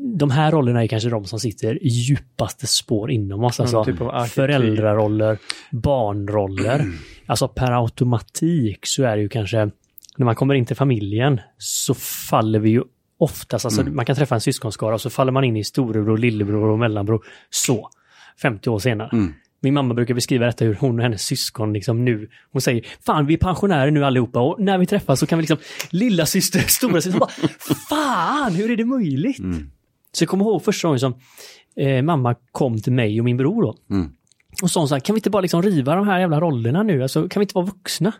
de här rollerna är kanske de som sitter i djupaste spår inom oss. Alltså typ föräldraroller, barnroller. Mm. Alltså per automatik så är det ju kanske, när man kommer in till familjen så faller vi ju oftast, alltså mm. man kan träffa en syskonskara och så faller man in i storebror, lillebror och mellanbror. Så, 50 år senare. Mm. Min mamma brukar beskriva detta hur hon och hennes syskon liksom nu, hon säger Fan vi är pensionärer nu allihopa och när vi träffas så kan vi liksom lilla syster, stora syster, bara Fan hur är det möjligt? Mm. Så jag kommer ihåg första gången som eh, mamma kom till mig och min bror då. Mm. Och sa så här, kan vi inte bara liksom riva de här jävla rollerna nu? Alltså kan vi inte vara vuxna?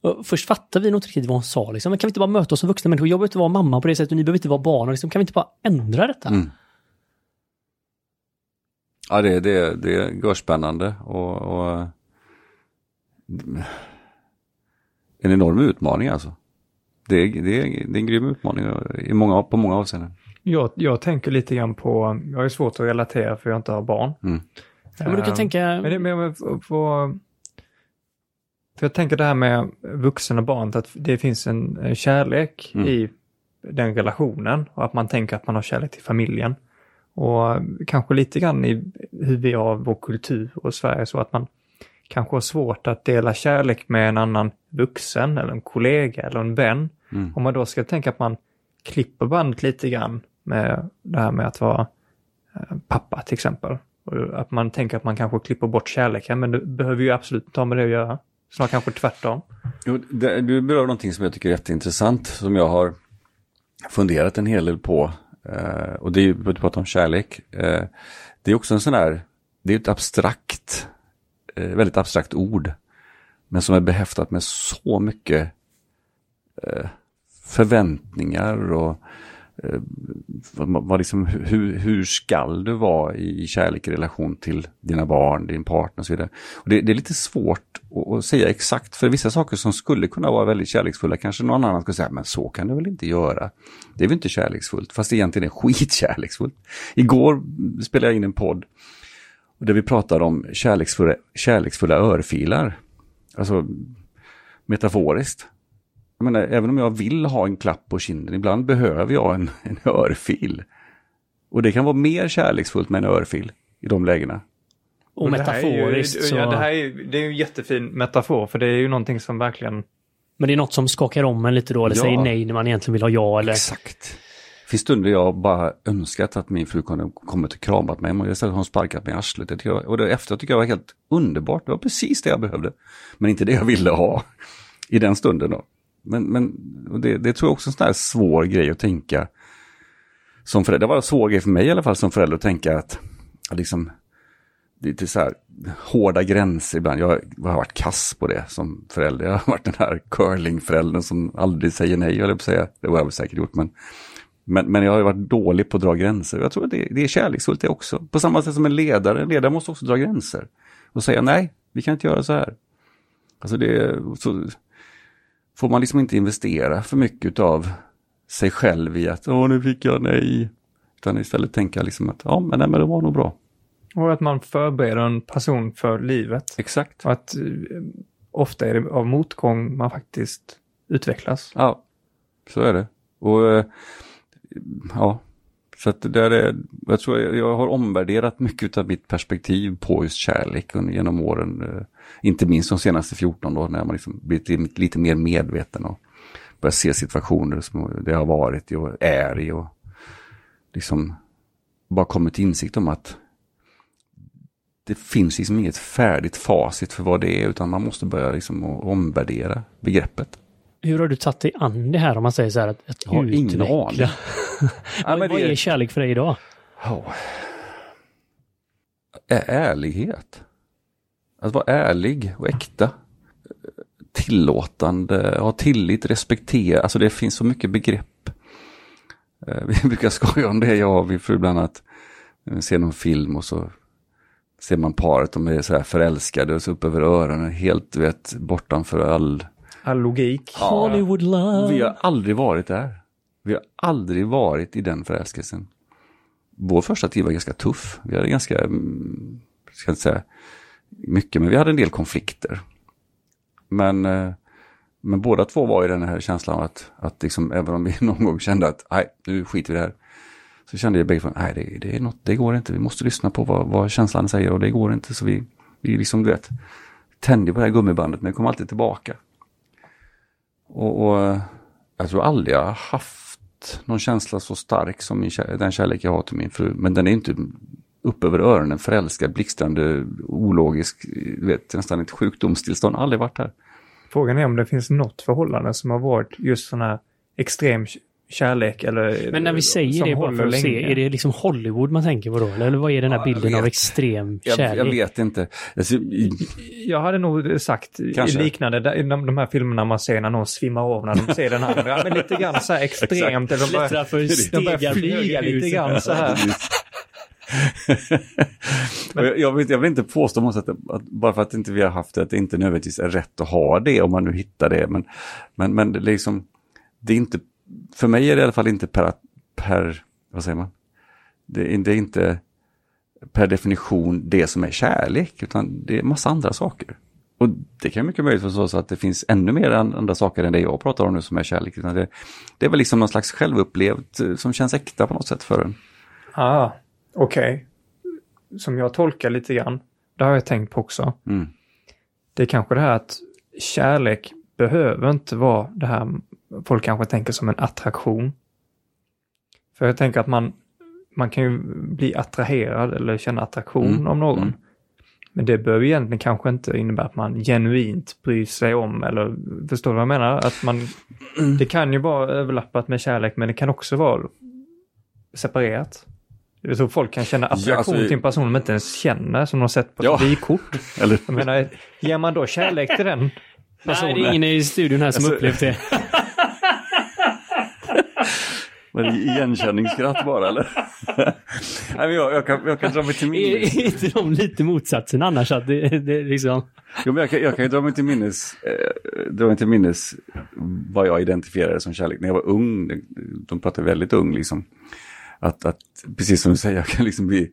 Och först fattade vi nog inte riktigt vad hon sa liksom. Men kan vi inte bara möta oss som vuxna människor? Jag behöver inte vara mamma på det sättet och ni behöver inte vara barn. Liksom, kan vi inte bara ändra detta? Mm. Ja, det, det, det är spännande och, och en enorm utmaning alltså. Det är, det, det är en grym utmaning i många, på många avseenden. Jag, jag tänker lite grann på, jag har svårt att relatera för jag inte har barn. Mm. Ja, men du kan Um, tänka... Men, det, men för, för, för jag tänker det här med vuxen och barn, att det finns en en kärlek Mm. i den relationen och att man tänker att man har kärlek till familjen. Och kanske lite grann i hur vi har vår kultur och Sverige så att man kanske har svårt att dela kärlek med en annan vuxen eller en kollega eller en vän. Mm. Om man då ska tänka att man klipper bandet lite grann med det här med att vara eh, pappa till exempel. Och att man tänker att man kanske klipper bort kärleken, men det behöver ju absolut inte ha med det att göra. Snarare kanske tvärtom. Jo, det, du berör någonting som jag tycker är jätteintressant, som jag har funderat en hel del på. Eh, och det är ju, du pratar om kärlek. Eh, det är också en sån här, det är ett abstrakt, eh, väldigt abstrakt ord. Men som är behäftat med så mycket eh, förväntningar och Eh, vad, vad liksom, hur, hur skall du vara i kärlek i relation till dina barn, din partner och så vidare. Och det, det är lite svårt att, att säga exakt, för vissa saker som skulle kunna vara väldigt kärleksfulla kanske någon annan skulle säga, men så kan du väl inte göra. Det är väl inte kärleksfullt, fast det egentligen är skitkärleksfullt. Igår spelade jag in en podd där vi pratade om kärleksfulla, kärleksfulla örfilar. Alltså metaforiskt. Jag menar, även om jag vill ha en klapp på kinden, ibland behöver jag en, en örfil. Och det kan vara mer kärleksfullt med en örfil i de lägena. Och det här är ju- metaforiskt så... Ja, det här är det är ju en jättefin metafor, för det är ju någonting som verkligen... Men det är något som skakar om en lite då, eller Ja. säger nej när man egentligen vill ha ja eller... Exakt. Det finns stunder jag bara önskat att min fru kunde kommit och kramat mig, men istället har hon sparkat mig i arslet. Det jag, och det efteråt tycker jag var helt underbart. Det var precis det jag behövde. Men inte det jag ville ha i den stunden då. Men, men och det, det tror jag också är en sån här svår grej att tänka som förälder. Det var en svår grej för mig i alla fall som förälder att tänka att att liksom det är lite så här hårda gränser ibland. Jag har varit kass på det som förälder. Jag har varit den här curlingföräldern som aldrig säger nej, jag på att säga. Det har jag väl säkert gjort, men, men, men jag har ju varit dålig på att dra gränser. Jag tror att det, det är kärleksfullt det också. På samma sätt som en ledare. En ledare måste också dra gränser. Och säga nej, vi kan inte göra så här. Alltså det så får man liksom inte investera för mycket av sig själv i att åh nu fick jag nej. Utan istället tänka liksom att ja men, nej, men det var nog bra. Och att man förbereder en person för livet. Exakt. Och att eh, ofta är det av motgång man faktiskt utvecklas. Ja, så är det. Och eh, ja, Så att det där är, jag tror jag, jag har omvärderat mycket av mitt perspektiv på just kärlek genom åren. Inte minst de senaste 14 åren när man liksom blivit lite mer medveten och börjat se situationer som det har varit i och är i och liksom bara kommit till insikt om att det finns liksom inget färdigt facit för vad det är utan man måste börja liksom omvärdera begreppet. Hur har du tagit dig an det här om man säger så här att, att jag har utveckla? ingen aning. vad, vad är kärlek för dig idag? Oh. Ärlighet. Att vara ärlig och äkta. Tillåtande, ha tillit, respektera. Alltså det finns så mycket begrepp. Eh, vi brukar skoja om det, jag och min fru bland annat. Ser någon film och så ser man paret, de är så här förälskade och så upp över öronen, helt vet, bortanför all... All logik. Ja, Hollywood love. Vi har aldrig varit där. Vi har aldrig varit i den förälskelsen. Vår första tid var ganska tuff. Vi hade ganska, mm, ska inte säga mycket, men vi hade en del konflikter. Men, eh, men båda två var i den här känslan att, att liksom, även om vi någon gång kände att nej, nu skiter vi i det här. Så kände jag bägge två, nej det, det, är något, det går inte, vi måste lyssna på vad, vad känslan säger och det går inte. Så vi, vi liksom, du vet, tände på det här gummibandet men kom alltid tillbaka. Och, och eh, jag tror aldrig jag har haft någon känsla så stark som min, den kärlek jag har till min fru. Men den är inte upp över öronen, förälskad, blixtrande, ologisk, vet, nästan ett sjukdomstillstånd. Aldrig varit här. Frågan är om det finns något förhållande som har varit just sån här extrem kärlek eller... Men när vi säger det bara för att se, är det liksom Hollywood man tänker på då? Eller vad är den här ja, bilden av extrem kärlek? Jag, jag vet inte. Alltså, jag hade nog sagt Kanske. liknande, i de, de här filmerna man ser när någon svimmar av när de ser den andra. men lite grann så här extremt. eller de börjar, de börjar flyga lite grann så här. jag, jag, vill, jag, vill, inte påstå att, att, bara för att inte vi har haft det, att det inte nödvändigtvis är rätt att ha det om man nu hittar det. Men, men, men det, liksom, det är inte för mig är det i alla fall inte per, per vad säger man? Det, det är inte per definition det som är kärlek, utan det är massa andra saker. Och det kan mycket möjligt vara så att det finns ännu mer andra saker än det jag pratar om nu som är kärlek. Utan det, det är väl liksom någon slags självupplevt eh, som känns äkta på något sätt för en. Ah, okej. Okay. Som jag tolkar lite grann, det har jag tänkt på också. Mm. Det är kanske det här att kärlek behöver inte vara det här folk kanske tänker som en attraktion. För jag tänker att man, man kan ju bli attraherad eller känna attraktion mm. av någon. Mm. Men det behöver egentligen kanske inte innebära att man genuint bryr sig om eller förstår du vad jag menar? Att man, mm. Det kan ju vara överlappat med kärlek men det kan också vara separerat. Jag tror folk kan känna attraktion ja, alltså, till en person de inte ens känner som de har sett på ett ja. vykort. Eller... Jag menar, ger man då kärlek till den personen? Nej, det är ingen i studion här som alltså... upplevt det. Men igenkänningsskratt bara eller? Nej, men jag, jag, kan, jag kan dra mig till minnes. Är inte de lite motsatsen annars? Att det, det liksom... Jo, men jag, kan, jag kan ju dra mig till minnes, eh, dra mig till minnes vad jag identifierade som kärlek när jag var ung. De pratade väldigt ung liksom. Att, att precis som du säger, jag kan liksom bli,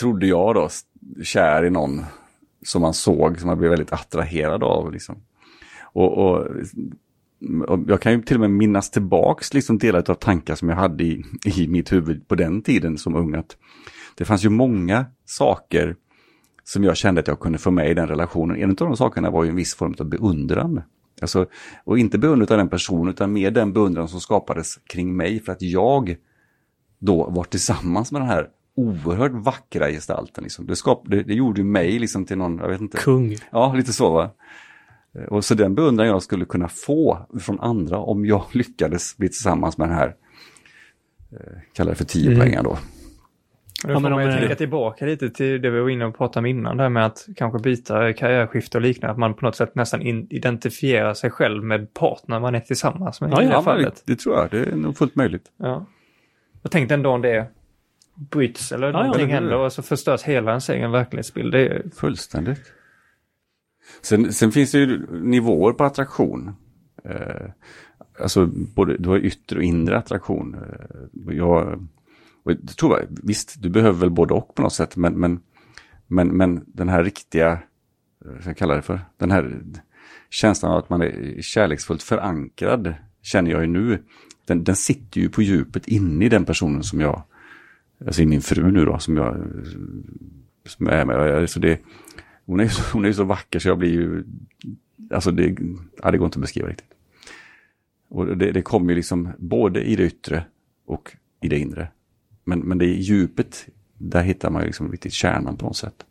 trodde jag då, kär i någon som man såg, som man blev väldigt attraherad av. Liksom. Och, och jag kan ju till och med minnas tillbaks liksom delar av tankar som jag hade i, i mitt huvud på den tiden som ung. Att det fanns ju många saker som jag kände att jag kunde få med i den relationen. En av de sakerna var ju en viss form av beundran. Alltså, och inte beundran av den personen utan mer den beundran som skapades kring mig för att jag då var tillsammans med den här oerhört vackra gestalten. Liksom. Det, skap, det, det gjorde mig liksom till någon, jag vet inte. Kung. Ja, lite så va. Eh, och så den beundran jag skulle kunna få från andra om jag lyckades bli tillsammans med den här, eh, kallar det för 10 mm. poängar då. Då får man ju tänka tillbaka lite till det vi var inne och pratade om innan, där med att kanske byta karriärskifte och liknande, att man på något sätt nästan identifierar sig själv med partner man är tillsammans med ja, i det ja, fallet. Det, det tror jag, det är nog fullt möjligt. Ja. Och tänk den dagen det bryts eller ja, någonting ja, händer och så förstörs hela ens egen verklighetsbild. Det är... Fullständigt. Sen, sen finns det ju nivåer på attraktion. Eh, alltså både, du har yttre och inre attraktion. Eh, jag, och jag tror jag, visst, du behöver väl både och på något sätt, men, men, men, men den här riktiga, eh, vad ska jag kalla det för, den här känslan av att man är kärleksfullt förankrad, känner jag ju nu, den, den sitter ju på djupet inne i den personen som jag alltså i min fru nu då som jag, som är med. Alltså det, hon, är så, hon är så vacker så jag blir ju, alltså det, ja, det går inte att beskriva riktigt. Och det, det kommer ju liksom både i det yttre och i det inre. Men, men det är djupet, där hittar man ju liksom riktigt kärnan på något sätt.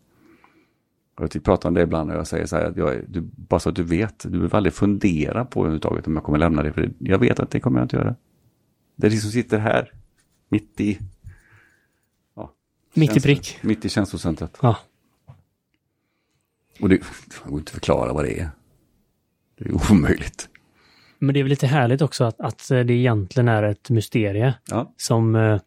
Och jag pratar om det ibland och jag säger så här, att jag, du, bara så att du vet, du behöver aldrig fundera på överhuvudtaget om jag kommer lämna det, för jag vet att det kommer jag inte göra. Det är liksom sitter här, mitt i... Ja, mitt i prick. Mitt i känslocentret. Ja. Och det, det går inte att förklara vad det är. Det är omöjligt. Men det är väl lite härligt också att, att det egentligen är ett mysterie. Ja. Som eh,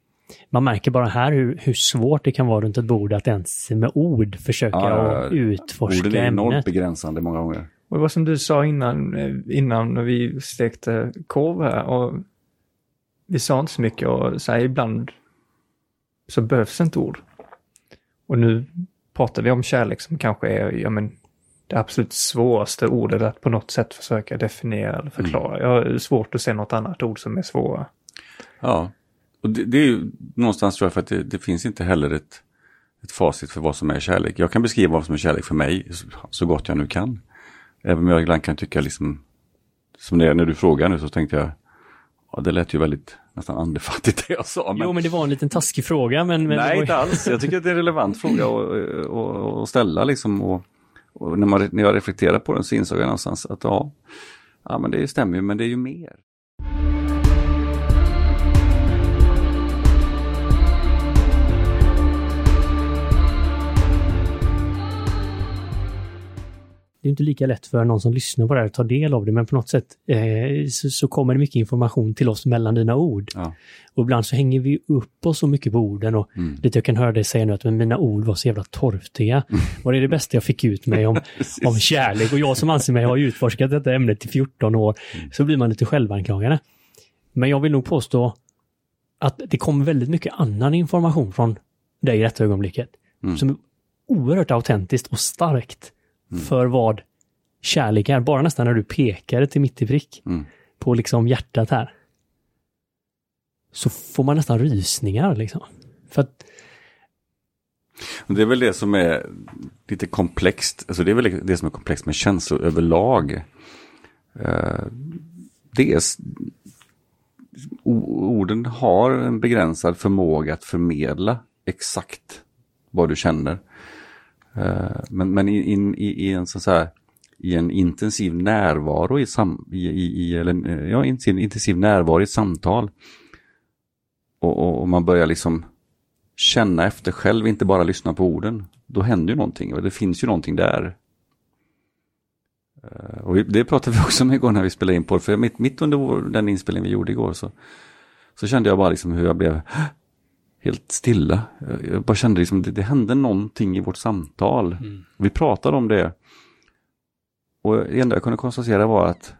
man märker bara här hur, hur svårt det kan vara runt ett bord att ens med ord försöka ja, ja, utforska Orden är enormt ämnet. begränsande många gånger. Och det var som du sa innan, eh, innan när vi stekte korv här och vi sa inte så mycket och så här, ibland så behövs inte ord. Och nu pratar vi om kärlek som kanske är, ja men, det absolut svåraste ordet att på något sätt försöka definiera eller förklara. Mm. Jag har svårt att se något annat ord som är svåra. Ja, och det, det är ju någonstans tror jag för att det, det, finns inte heller ett, ett facit för vad som är kärlek. Jag kan beskriva vad som är kärlek för mig så gott jag nu kan. Även om jag ibland kan tycka liksom, som det, när du frågar nu så tänkte jag, ja det lät ju väldigt nästan andefattigt det jag sa. Men... Jo men det var en liten taskig fråga men... men Nej var... inte alls, jag tycker att det är en relevant fråga att ställa liksom. Och, och när, man, när jag reflekterar på den så insåg jag någonstans att ja, ja men det stämmer ju men det är ju mer. Det är inte lika lätt för någon som lyssnar på det här att ta del av det, men på något sätt eh, så, så, kommer det mycket information till oss mellan dina ord. Ja. Och ibland så hänger vi upp oss så mycket på orden och mm. lite jag kan höra dig säga nu att mina ord var så jävla torftiga. Mm. Och det är det bästa jag fick ut mig om, om kärlek och jag som anser mig ha utforskat detta ämnet i 14 år, mm. så blir man lite självanklagande. Men jag vill nog påstå att det kommer väldigt mycket annan information från dig i detta ögonblicket. Mm. Som är oerhört autentiskt och starkt mm. för vad kärlek är. Bara nästan när du pekade till mitt i prick mm. på liksom hjärtat här. Så får man nästan rysningar liksom. För att det är väl det som är lite komplext, alltså det är väl det som är komplext med känslor överlag. Uh, dels, orden har en begränsad förmåga att förmedla exakt vad du känner. Eh, men men i, in, i, i en sån här i en intensiv närvaro i, sam, i, i, eller, eh, ja, intensiv närvaro i ett samtal. Och, och, och, man börjar liksom känna efter själv, inte bara lyssna på orden. Då händer ju någonting och det finns ju någonting där. Eh, och det pratade vi också om igår när vi spelade in på för mitt, mitt under vår, den inspelning vi gjorde igår så, så kände jag bara liksom hur jag blev helt stilla. Jag bara kände liksom det, det hände någonting i vårt samtal. Mm. Vi pratade om det och det enda jag kunde konstatera var att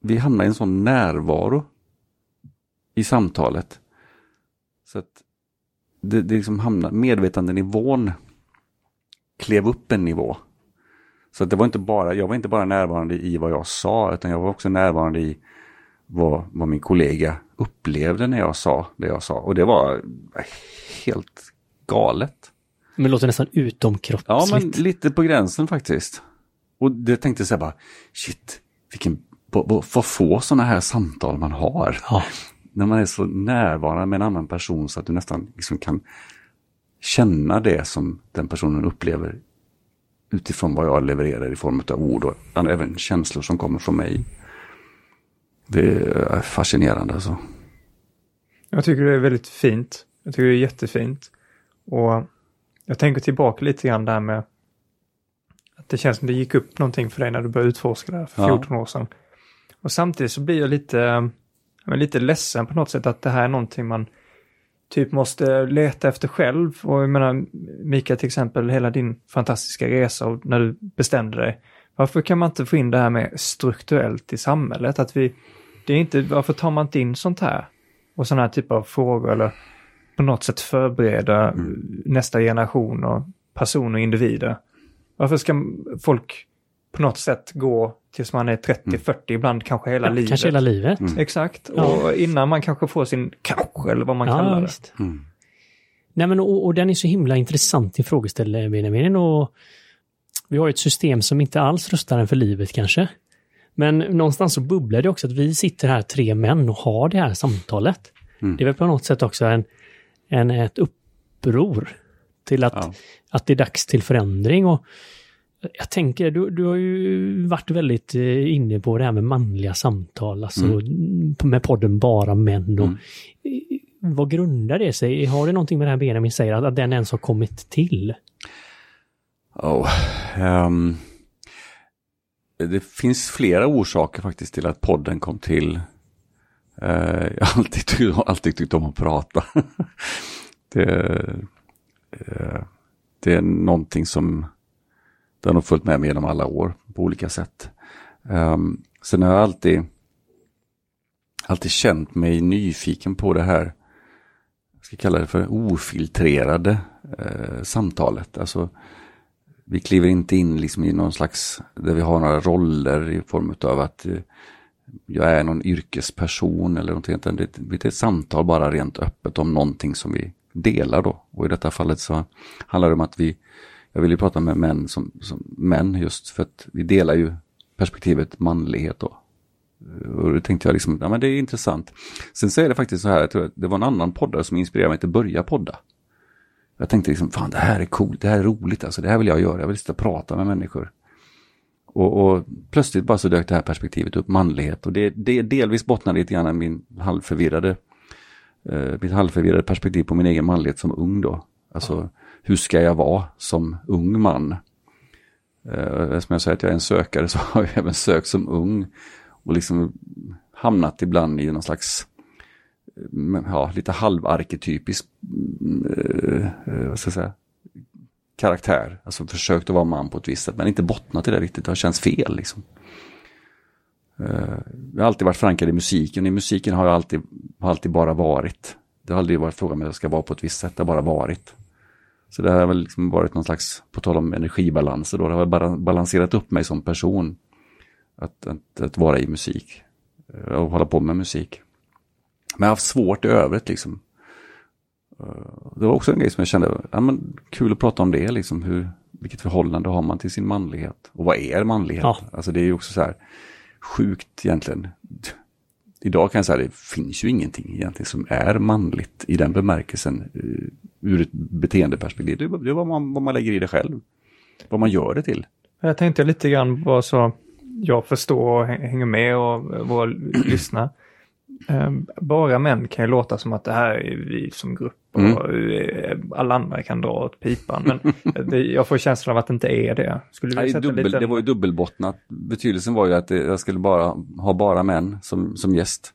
vi hamnade i en sån närvaro i samtalet. Så att det, det liksom hamnade, medvetandenivån klev upp en nivå. Så att det var inte bara, jag var inte bara närvarande i vad jag sa, utan jag var också närvarande i vad, vad min kollega upplevde när jag sa det jag sa. Och det var helt galet. Men det låter nästan utomkroppsligt. Ja, men lite på gränsen faktiskt. Och det tänkte jag bara, shit, vilken, vad få sådana här samtal man har. Ja. När man är så närvarande med en annan person så att du nästan liksom kan känna det som den personen upplever utifrån vad jag levererar i form av ord och även känslor som kommer från mig. Det är fascinerande alltså. Jag tycker det är väldigt fint. Jag tycker det är jättefint. Och jag tänker tillbaka lite grann där med att det känns som det gick upp någonting för dig när du började utforska det här för 14 år sedan. Och samtidigt så blir jag lite, jag lite ledsen på något sätt att det här är någonting man typ måste leta efter själv. Och jag menar, Mika till exempel, hela din fantastiska resa och när du bestämde dig. Varför kan man inte få in det här med strukturellt i samhället? Att vi, det är inte, varför tar man inte in sånt här? Och sådana här typer av frågor eller på något sätt förbereda mm. nästa generation och personer och individer. Varför ska folk på något sätt gå tills man är 30, 40, mm. ibland kanske hela ja, livet. Kanske hela livet. Mm. Exakt, och innan man kanske får sin, coach eller vad man Ja, kallar det. visst. Nej, men, och, och den är så himla intressant i frågeställningen. Och vi har ett system som inte alls rustar en för livet kanske. Men någonstans så bubblar det också att vi sitter här tre män och har det här samtalet. Det är väl på något sätt också en, en, ett uppror till att, Ja. att det är dags till förändring. Och jag tänker, du, du har ju varit väldigt eh, inne på det här med manliga samtal, alltså med podden Bara män. Och, eh, Vad grundar det sig? Har det någonting med det här Benjamin säger, att, att den ens har kommit till? Oh, um, det finns flera orsaker faktiskt till att podden kom till. Uh, jag har alltid, tyckt- alltid tyckt om att prata. det, uh, det är någonting som den har nog följt med mig genom alla år på olika sätt. Um, sen har jag alltid, alltid känt mig nyfiken på det här, jag ska kalla det för ofiltrerade uh, samtalet. Alltså, vi kliver inte in liksom i någon slags, där vi har några roller i form av att eh, jag är någon yrkesperson eller någonting. utan Det, det är ett samtal bara rent öppet om någonting som vi delar då. Och i detta fallet så handlar det om att vi, jag vill ju prata med män som, som män just för att vi delar ju perspektivet manlighet då. Och då tänkte jag liksom, ja men det är intressant. Sen så är det faktiskt så här, jag tror att det var en annan poddare som inspirerade mig till att börja podda. Jag tänkte liksom, fan det här är coolt, det här är roligt, alltså det här vill jag göra, jag vill sitta och prata med människor. Och, och plötsligt bara så dök det här perspektivet upp, manlighet. Och det, det delvis bottnar lite grann i min halvförvirrade, eh, mitt halvförvirrade perspektiv på min egen manlighet som ung då. Alltså, hur ska jag vara som ung man? Eh, som jag säger att jag är en sökare så har jag även sökt som ung. Och liksom hamnat ibland i någon slags ja, lite halvarketypisk eh, eh, vad ska jag säga, karaktär. Alltså försökt att vara man på ett visst sätt men inte bottnat i det riktigt. Det har känts fel liksom. Eh, jag har alltid varit förankrad i musiken. I musiken har jag alltid, har alltid bara varit. Det har aldrig varit frågan om jag ska vara på ett visst sätt. Det har bara varit. Så det har väl liksom varit någon slags, på tal om energibalanser då, det har bara balanserat upp mig som person. Att, att, att vara i musik. Eh, och hålla på med musik. Men jag har haft svårt i övrigt liksom. Eh, Det var också en grej som jag kände, ja, men, kul att prata om det, liksom, hur, vilket förhållande har man till sin manlighet? Och vad är manlighet? Ja. Alltså det är ju också så här sjukt egentligen. Idag kan jag säga det finns ju ingenting egentligen som är manligt i den bemärkelsen eh, ur ett beteendeperspektiv. Det är, vad, man, vad man lägger i det själv. Vad man gör det till. Jag tänkte lite grann bara så jag förstår och häng- hänger med och våra lyssnar. Ehm, Bara män kan ju låta som att det här är vi som grupp och eh, alla andra kan dra åt pipan. Men det, jag får känslan av att det inte är det. Skulle Nej, dubbel, lite... Det var ju dubbelbottnat. Betydelsen var ju att jag skulle bara ha bara män som, som gäst.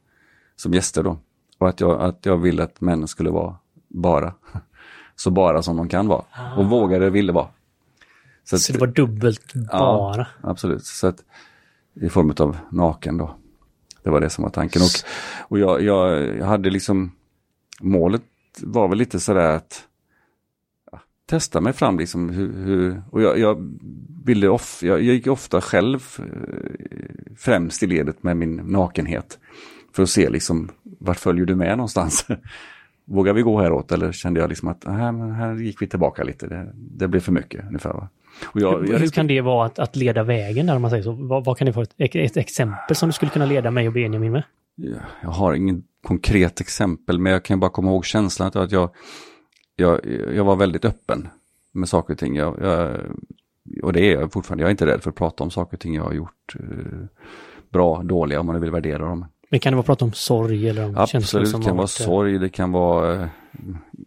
Som gäster då. Och att jag, att jag ville att män skulle vara bara. Så bara som de kan vara. Och vågade ville vara. Så, att, Så det var dubbelt Ja. bara. absolut. Så att, I form av naken då. Det var det som var tanken. Och, och jag, jag, jag hade liksom, målet var väl lite sådär att ja, testa mig fram liksom. Hur, hur, och jag, jag ville of, jag, jag gick ofta själv eh, främst i ledet med min nakenhet. För att se liksom, vart följer du med någonstans? Vågar vi gå häråt eller kände jag liksom att ah, här, här gick vi tillbaka lite, det, det blev för mycket ungefär. Va? Jag, hur, jag, hur kan det vara att, att leda vägen där om man säger så? Vad, vad kan det vara ett, ett exempel som du skulle kunna leda mig och Benjamin med? Ja, jag har ingen konkret exempel, men jag kan bara komma ihåg känslan att jag, jag, jag var väldigt öppen med saker och ting. Jag, jag, och det är jag fortfarande. Jag är inte rädd för att prata om saker och ting jag har gjort. Eh, bra, dåliga, om man vill värdera dem. Men kan det vara prata om sorg eller om Absolut, det kan vara sorg, det kan vara eh,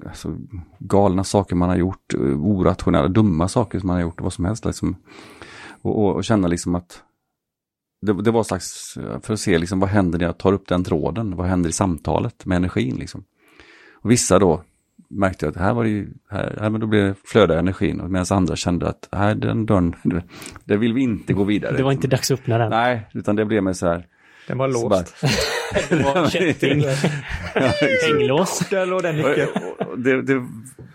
alltså, galna saker man har gjort, eh, orationella, dumma saker som man har gjort, vad som helst. Liksom. Och, och, och känna liksom att det, det var slags, eh, för att se liksom, vad händer när jag tar upp den tråden, vad händer i samtalet med energin liksom. Och vissa då märkte jag att här var det ju, här, här men då blev det flöda energin, medan andra kände att här den dörren, det vill vi inte gå vidare. Det var inte dags att öppna den. Nej, utan det blev mer så här, Den var så låst. bara- Kätting, hänglås. Där låg den nyckeln. Och- och det, det,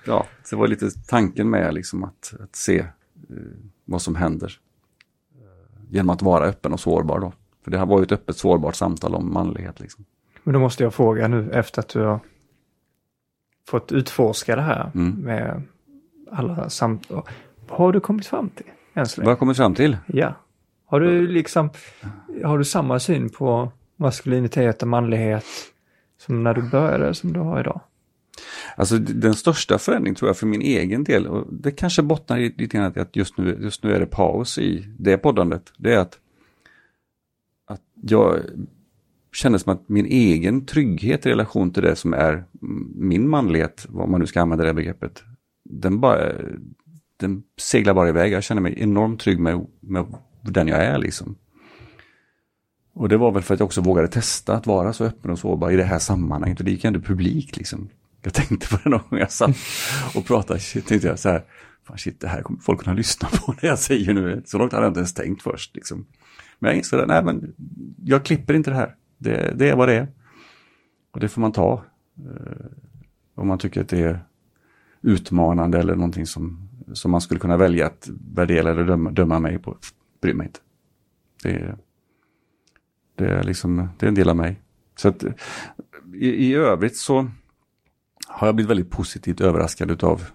ja, det var lite tanken med liksom att, att se eh, vad som händer. Eh, genom att vara öppen och sårbar då. För det här var ju ett öppet sårbart samtal om manlighet. Liksom. Men då måste jag fråga nu efter att du har fått utforska det här Mm. med alla samtal. Vad har du kommit fram till? Vad har jag kommit fram till? Ja. Har du liksom, har du samma syn på maskulinitet och manlighet som när du började som du har idag? Alltså den största förändringen tror jag för min egen del, och det kanske bottnar i lite grann att just nu, just nu är det paus i det poddandet, det är att, att jag känner som att min egen trygghet i relation till det som är min manlighet, vad man nu ska använda det begreppet, den bara, den seglar bara iväg. Jag känner mig enormt trygg med, med den jag är liksom. Och det var väl för att jag också vågade testa att vara så öppen och sårbar i det här sammanhanget. Och det gick ändå publik liksom. Jag tänkte på det någon gång jag satt och pratade, shit, tänkte jag så här, fan shit, det här kommer folk kunna lyssna på när jag säger nu. Så långt hade jag inte ens tänkt först liksom. Men jag insåg att nej men, jag klipper inte det här. Det, det är vad det är. Och det får man ta. Eh, om man tycker att det är utmanande eller någonting som, som man skulle kunna välja att värdera eller döma, döma mig på. Bryr mig inte. Det är, det är liksom, det är en del av mig. Så att i, i övrigt så har jag blivit väldigt positivt överraskad utav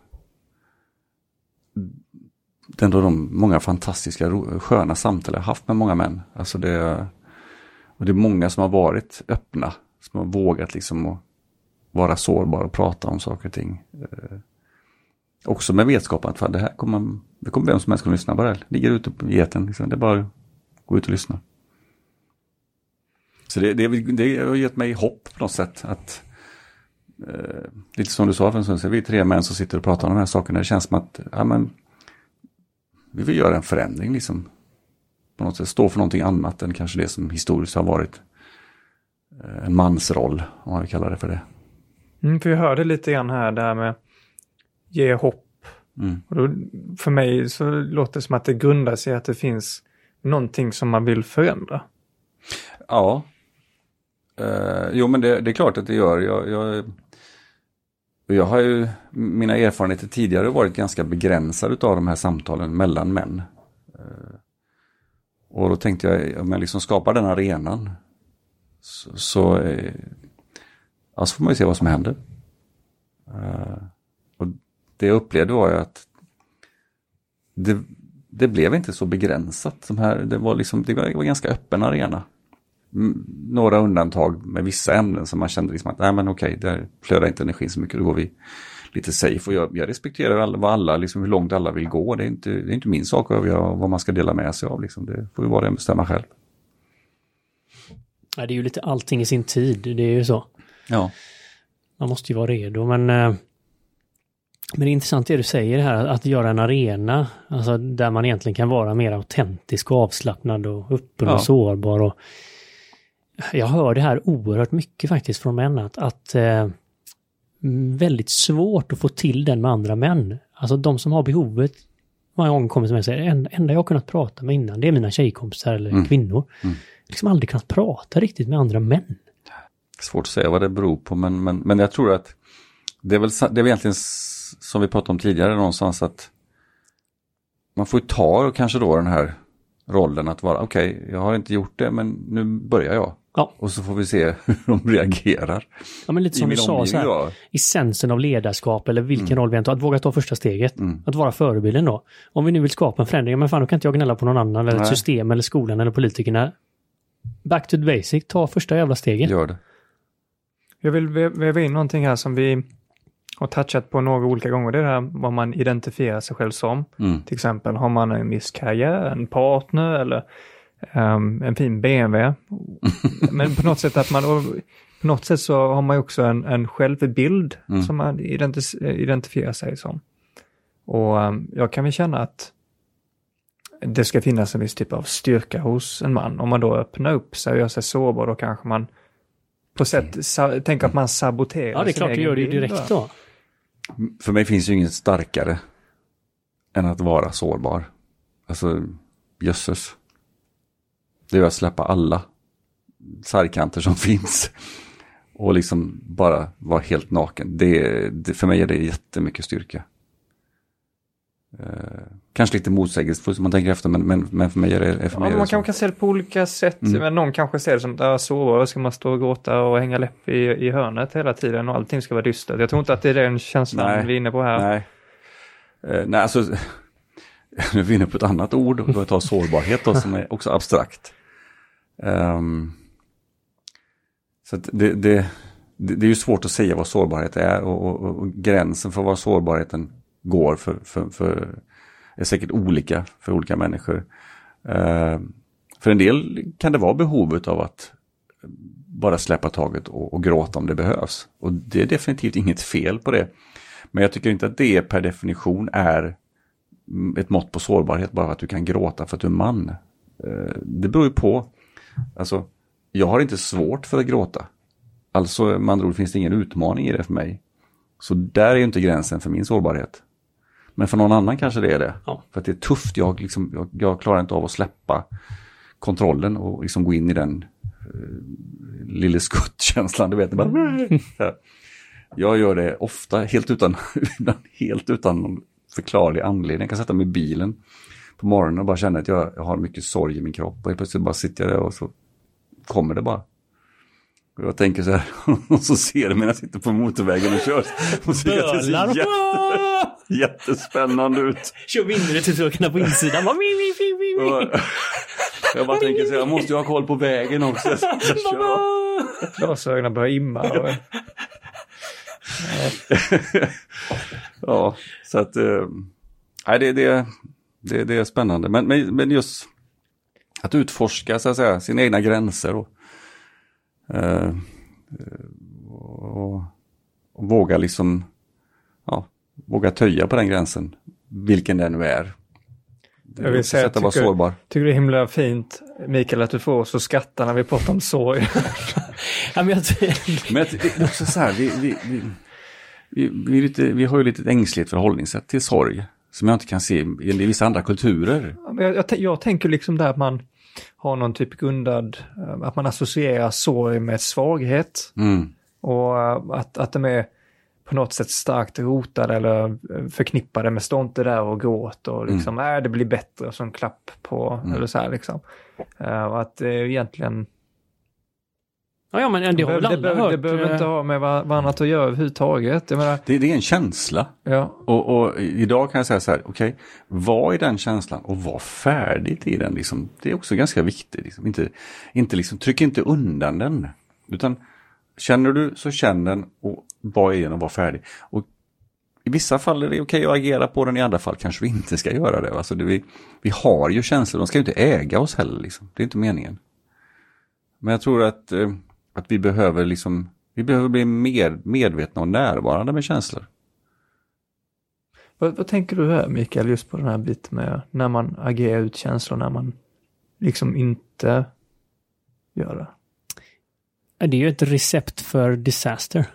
den då de många fantastiska, sköna samtal jag haft med många män. Alltså det, och det är många som har varit öppna, som har vågat liksom att vara sårbara och prata om saker och ting. Eh, Också med vetskapen att fan, det här kommer, det kommer vem som helst kunna lyssna på det här. Ligger ute på geten, liksom. det är bara att gå ut och lyssna. Så det, det, det har gett mig hopp på något sätt. att eh, Lite som du sa för en stund sedan, vi är tre män som sitter och pratar om de här sakerna. Det känns som att ja, men, vi vill göra en förändring liksom. På något sätt stå för någonting annat än kanske det som historiskt har varit eh, en mansroll, om man vill kalla det för det. Mm, för jag hörde lite grann här det här med ge hopp. Mm. Och då, för mig så låter det som att det grundar sig i att det finns någonting som man vill förändra. Ja. Eh, jo men det, det är klart att det gör. Jag, jag, jag har ju, mina erfarenheter tidigare varit ganska begränsade av de här samtalen mellan män. Eh, och då tänkte jag, om jag liksom skapar den arenan så, så, eh, ja, så får man ju se vad som händer. Och det jag upplevde var ju att det, det blev inte så begränsat. De här, det, var liksom, det var ganska öppen arena. Mm, Några undantag med vissa ämnen som man kände liksom att nej men okej, där flödar inte energin så mycket, då går vi lite safe. Och jag, jag respekterar alla, vad alla, liksom, hur långt alla vill gå. Det är inte, det är inte min sak att avgöra vad man ska dela med sig av. Liksom. Det får ju var och en bestämma själv. Ja, det är ju lite allting i sin tid, det är ju så. Ja. Man måste ju vara redo, men... Men det är intressant det du säger här, att göra en arena, alltså där man egentligen kan vara mer autentisk och avslappnad och öppen Ja. och sårbar. Och jag hör det här oerhört mycket faktiskt från män, att, att eh, väldigt svårt att få till den med andra män. Alltså de som har behovet, många gånger kommer till mig och säger, "En- enda jag har kunnat prata med innan, det är mina tjejkompisar eller Mm. kvinnor. Mm. Liksom aldrig kunnat prata riktigt med andra män. Svårt att säga vad det beror på, men, men, men jag tror att det är väl, det är väl egentligen som vi pratade om tidigare någonstans att man får ju ta kanske då den här rollen att vara, okej, jag har inte gjort det, men nu börjar jag. Ja. Och så får vi se hur de reagerar. Ja, men lite som du sa, så här, essensen av ledarskap eller vilken roll vi än tar, att våga ta första steget. Mm. Att vara förebilden då. Om vi nu vill skapa en förändring, men fan då kan inte jag gnälla på någon annan eller ett system eller skolan eller politikerna. Back to the basic, ta första jävla steget. Gör det. Jag vill väva in någonting här som vi har touchat på några olika gånger. Det är det här vad man identifierar sig själv som. Mm. Till exempel har man en viss karriär, en partner eller ehm, en fin BMW. Men på något sätt att man, och på något sätt så har man ju också en, en självbild Mm. som man identi- identifierar sig som. Och ehm, jag kan väl känna att det ska finnas en viss typ av styrka hos en man. Om man då öppnar upp sig och gör sig sårbar, då kanske man på sätt sa- tänker att man saboterar Ja, det är klart du gör det ju direkt då. För mig finns ju inget starkare än att vara sårbar. Alltså, jösses. Det är att släppa alla sargkanter som finns. Och liksom bara vara helt naken. Det, det, för mig är det jättemycket styrka. Eh, Kanske lite motsägelsefullt om man tänker efter, men, men, men för mig är det, för mig ja, är Man kanske kan se det på olika sätt. Mm. Men någon kanske ser det som att äh, sova, ska man stå och gråta och hänga läpp i, i hörnet hela tiden och allting ska vara dystert. Jag tror inte att det är den känslan Nej. vi är inne på här. Nej. Eh, nej, alltså, nu är vi inne på ett annat ord, och då tar sårbarhet då, som är också abstrakt. Ehm, så det, det, det, är ju svårt att säga vad sårbarhet är och, och, och gränsen för vad sårbarheten går för, för, för är säkert olika för olika människor. Eh, för en del kan det vara behovet av att bara släppa taget och, och gråta om det behövs. Och det är definitivt inget fel på det. Men jag tycker inte att det per definition är ett mått på sårbarhet bara för att du kan gråta för att du är man. Eh, Det beror ju på. Alltså, jag har inte svårt för att gråta. Alltså med andra ord finns det ingen utmaning i det för mig. Så där är ju inte gränsen för min sårbarhet. Men för någon annan kanske det är det. Ja. För att det är tufft, jag, liksom, jag, jag klarar inte av att släppa kontrollen och liksom gå in i den uh, lille skuttkänslan. Du vet, bara, här. Jag gör det ofta helt utan, helt utan någon förklarlig anledning. Jag kan sätta mig i bilen på morgonen och bara känna att jag, jag har mycket sorg i min kropp. Och helt plötsligt bara sitter jag där och så kommer det bara. Och jag tänker så här, och så ser det medan jag sitter på motorvägen och kör. Och så jag jätte, jättespännande ut. Kör vindrutetorkarna på insidan. Bara, mi, mi, mi, mi, jag bara tänker så jag måste ju ha koll på vägen också. Glasögonen börjar imma. Och, ja, så att eh, nej, det, det, det, det är spännande. Men, men, just att utforska så att säga, sina egna gränser och, eh, och, och våga liksom våga töja på den gränsen, vilken den nu är. Det Jag vill säga, att tycker- sårbar. tycker det är himla fint, Mikael, att du får oss att skratta när vi pratar om sorg. Ja, men jag, Men det är också så här, vi, vi, vi, vi, lite, vi har ju lite ängsligt förhållningssätt till sorg. Som jag inte kan se i vissa andra kulturer. Ja, jag, jag, jag tänker liksom där att man har någon typ grundad, eh, att man associerar sorg med svaghet. Mm. Och eh, att, att de är på något sätt starkt rotade eller eh, förknippade med stå inte där och gråt och liksom, äh, det blir bättre och så en klapp på, eller så här liksom. Eh, och att det är egentligen, ja, ja, men det har väl det, alla behöver- hört. det behöver eh, inte ha med annat att göra överhuvudtaget. Jag menar, Det, det är en känsla. ja, Och, och idag kan jag säga så här, okej, var i den känslan och var färdigt i den. Liksom. Det är också ganska viktigt. Liksom. Inte, inte liksom, tryck inte undan den. Utan känner du så känn den och var i den och var färdig. Och I vissa fall är det okej att agera på den, i andra fall kanske vi inte ska göra det. Alltså det vi, vi har ju känslor, de ska ju inte äga oss heller. Liksom. Det är inte meningen. Men jag tror att, eh, att vi behöver liksom, vi behöver bli mer medvetna och närvarande med känslor. vad, vad tänker du här Mikael, just på den här biten med när man agerar ut känslor, när man liksom inte gör det? Det är ju ett recept för disaster.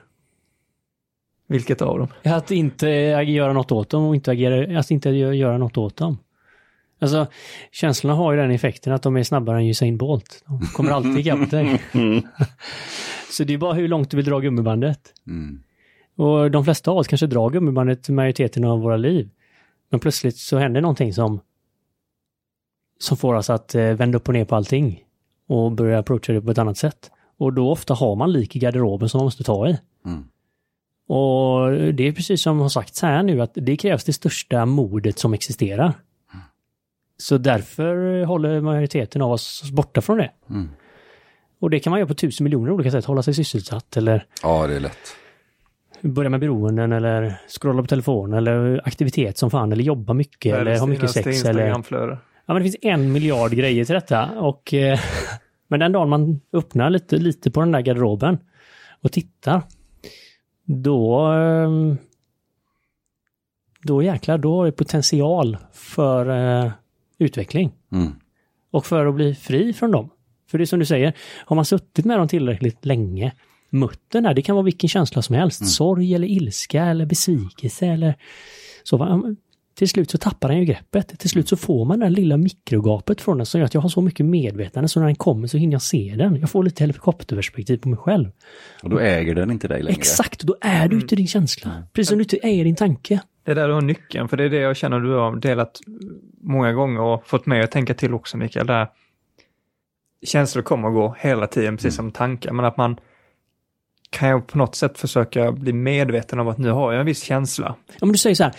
Vilket av dem? Att inte göra något åt dem och inte agera, att inte gö- göra något åt dem. Alltså, känslorna har ju den effekten att de är snabbare än Usain Bolt. De kommer alltid ikapp dig. Så det är bara hur långt du vill dra gummibandet. Mm. Och de flesta av oss kanske drar gummibandet majoriteten av våra liv. Men plötsligt så händer någonting som som får oss att eh, vända upp och ner på allting och börja approacha det på ett annat sätt. Och då ofta har man lik i garderoben som man måste ta i. Mm. Och det är precis som har sagts här nu att det krävs det största modet som existerar. Så därför håller majoriteten av oss borta från det. Mm. Och det kan man göra på tusen miljoner olika sätt. Hålla sig sysselsatt eller Ja, det är lätt. börja med beroenden eller scrolla på telefonen eller aktivitet som fan eller jobba mycket eller ha mycket sex eller... Ja men det finns en miljard grejer till detta och eh, men den dagen man öppnar lite, lite på den där garderoben och tittar då eh, då jäklar, då har det potential för eh, utveckling Mm. och för att bli fri från dem. För det är som du säger, har man suttit med dem tillräckligt länge, mött den här, det kan vara vilken känsla som helst, sorg eller ilska eller besvikelse eller så. Till slut så tappar den ju greppet. Till slut så får man det här lilla mikrogapet från den som gör att jag har så mycket medvetande så när den kommer så hinner jag se den. Jag får lite helikopterperspektiv på mig själv. Och då äger den inte dig längre. Exakt, då är du ute i din känsla. Precis som du inte är i din tanke. Det är där du har nyckeln, för det är det jag känner du har delat många gånger och fått mig att tänka till också Mikael. Där känslor kommer och går hela tiden, precis som tankar, men att man kan jag på något sätt försöka bli medveten om att nu har jag en viss känsla. Ja, men du säger så här,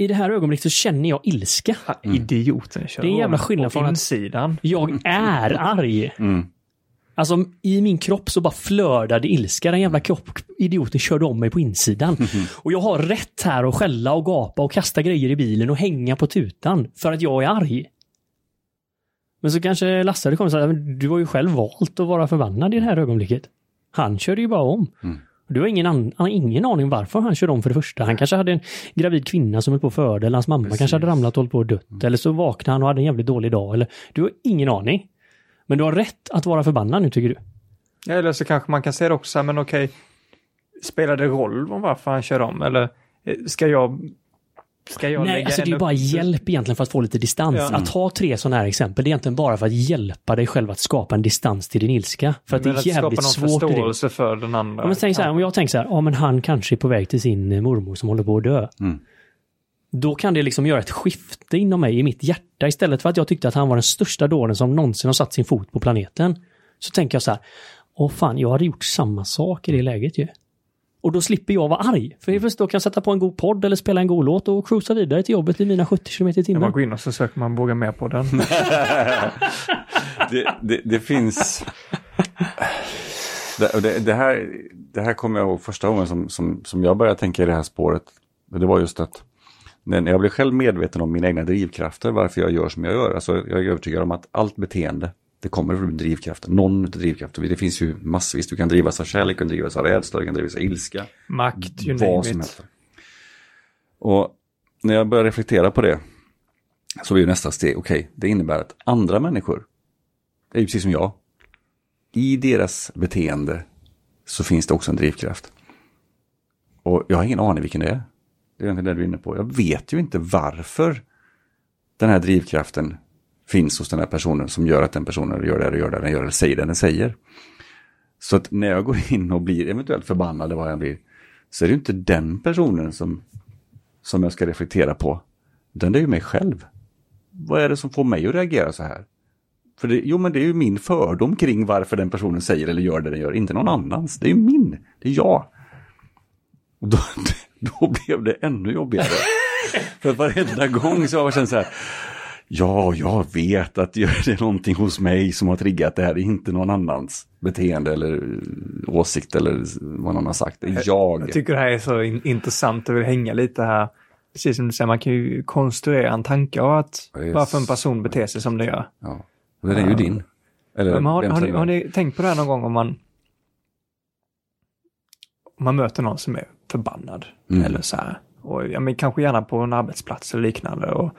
i det här ögonblicket så känner jag ilska. Mm. Idioten. Det är en jävla skillnad från insidan. att jag är arg. Mm. Alltså i min kropp så bara flödade ilska. Den jävla kropp, idioten körde om mig på insidan. Mm. Och jag har rätt här att skälla och gapa och kasta grejer i bilen och hänga på tutan för att jag är arg. Men så kanske Lasse hade kommit och sagt, du har ju själv valt att vara förbannad i det här ögonblicket. Han körde ju bara om. Mm. Du har ingen, an, ingen aning varför han körde om för det första. Han kanske hade en gravid kvinna som höll på att föda eller hans mamma Precis. kanske hade ramlat och hållit på och dött. Mm. Eller så vaknade han och hade en jävligt dålig dag. Eller, du har ingen aning. Men du har rätt att vara förbannad nu tycker du. Ja, eller så kanske man kan säga det också, men okej, spelar det roll om varför han kör om? Eller eh, ska jag Ska jag Nej, alltså det är bara hjälp egentligen för att få lite distans. Ja. Att ha tre sådana här exempel, det är egentligen bara för att hjälpa dig själv att skapa en distans till din ilska. För att men det är jävligt svårt. Skapa någon förståelse för den andra. Jag tänker så här, om jag tänker så här, ja men han kanske är på väg till sin eh, mormor som håller på att dö. Mm. Då kan det liksom göra ett skifte inom mig, i mitt hjärta. Istället för att jag tyckte att han var den största dåren som någonsin har satt sin fot på planeten. Så tänker jag så här, åh fan, jag hade gjort samma sak i det läget ju. Och då slipper jag vara arg. För jag då kan jag sätta på en god podd eller spela en god låt och cruisa vidare till jobbet i mina 70 km i timmen. Man går in och så söker man våga med på den. det, det, det, finns... Det, det, här, det här kommer jag ihåg första gången som, som, som jag började tänka i det här spåret. Det var just att när jag blev själv medveten om mina egna drivkrafter, varför jag gör som jag gör. Alltså jag är övertygad om att allt beteende det kommer från drivkraften, någon drivkraft. Det finns ju massvis. Du kan drivas av kärlek, du kan drivas av rädsla, du kan drivas av ilska. Makt, you vad som helst. Och när jag börjar reflektera på det så blir nästa steg, okej, okay, det innebär att andra människor, är ju precis som jag, i deras beteende så finns det också en drivkraft. Och jag har ingen aning vilken det är. Det är egentligen det du är inne på. Jag vet ju inte varför den här drivkraften finns hos den här personen som gör att den personen gör det och gör det den gör eller säger det den säger. Så att när jag går in och blir eventuellt förbannad eller vad jag blir, så är det inte den personen som, som jag ska reflektera på. Utan det är ju mig själv. Vad är det som får mig att reagera så här? För det, jo, men det är ju min fördom kring varför den personen säger eller gör det den gör, inte någon annans. Det är ju min, det är jag. Och då, då blev det ännu jobbigare. För varenda gång så har jag känt så här, Ja, jag vet att det är någonting hos mig som har triggat det här, det är inte någon annans beteende eller eh, åsikt eller vad någon har sagt. Det är jag. Jag tycker det här är så in intressant, jag vill hänga lite här. Precis som du säger, man kan ju konstruera en tanke av att yes. varför en person beter sig som det gör. Ja, den är ju din. Eller, har, har, ni, har, ni, tänkt på det här någon gång om man om man möter någon som är förbannad mm. eller så här. Och, ja, men kanske gärna på en arbetsplats eller liknande. Och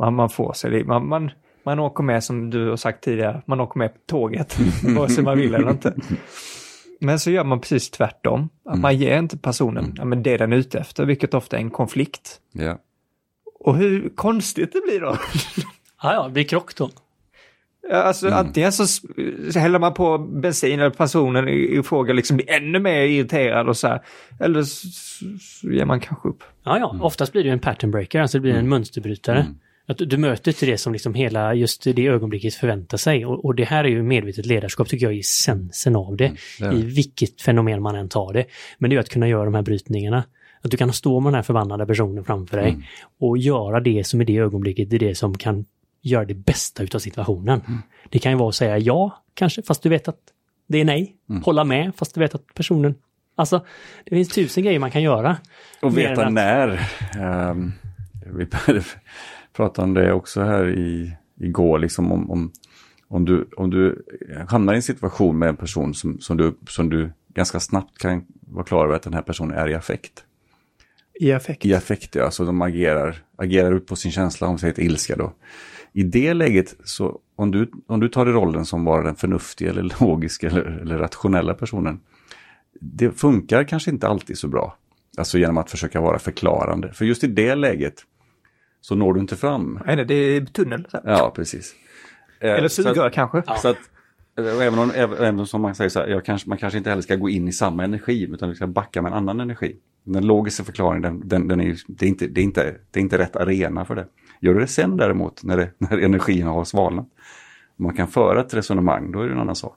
man, man får sig, man, man, man åker med som du har sagt tidigare, man åker med på tåget, vare sig man vill eller inte. Men så gör man precis tvärtom. Att mm. Man ger inte personen mm. ja, men det den är ute efter, vilket ofta är en konflikt. Ja. Och hur konstigt det blir då. ja, ja, det blir krock då. Alltså mm. antingen så, så häller man på bensin eller personen i, i fråga liksom blir ännu mer irriterad och så här. Eller så, så ger man kanske upp. Ja, ja, mm. oftast blir det en pattern breaker, alltså det blir en mm. mönsterbrytare. Att du, möter inte det som liksom hela just det ögonblicket förväntar sig. Och, och, det här är ju medvetet ledarskap tycker jag är essensen av det. Mm, I vilket fenomen man än tar det. Men det är att kunna göra de här brytningarna. Att du kan stå med den här förbannade personen framför dig mm. och göra det som i det ögonblicket är det som kan göra det bästa utav situationen. Mm. Det kan ju vara att säga ja, kanske, fast du vet att det är nej. Mm. Hålla med, fast du vet att personen... Alltså, det finns tusen grejer man kan göra. Och veta att... när. Um, pratade om det också här i, igår, liksom om, om, om, du, om du hamnar i en situation med en person som, som, du, som du ganska snabbt kan vara klar över att den här personen är i affekt. I affekt? I affekt, ja. Så de agerar, agerar ut på sin känsla, om till ilska då. I det läget, så om du, om du tar i rollen som vara den förnuftiga eller logiska eller, eller rationella personen. Det funkar kanske inte alltid så bra. Alltså genom att försöka vara förklarande. För just i det läget så når du inte fram. Nej, det är tunnel. Så. Ja, precis. Eh, Eller sugrör kanske. Så att, även om, även som man säger så här, jag kanske, man kanske inte heller ska gå in i samma energi utan du ska backa med en annan energi. Den logiska förklaringen, den, den, den är, det, är inte, det, är inte, det är inte rätt arena för det. Gör du det sen däremot, när, det, när energin har svalnat, man kan föra ett resonemang, då är det en annan sak.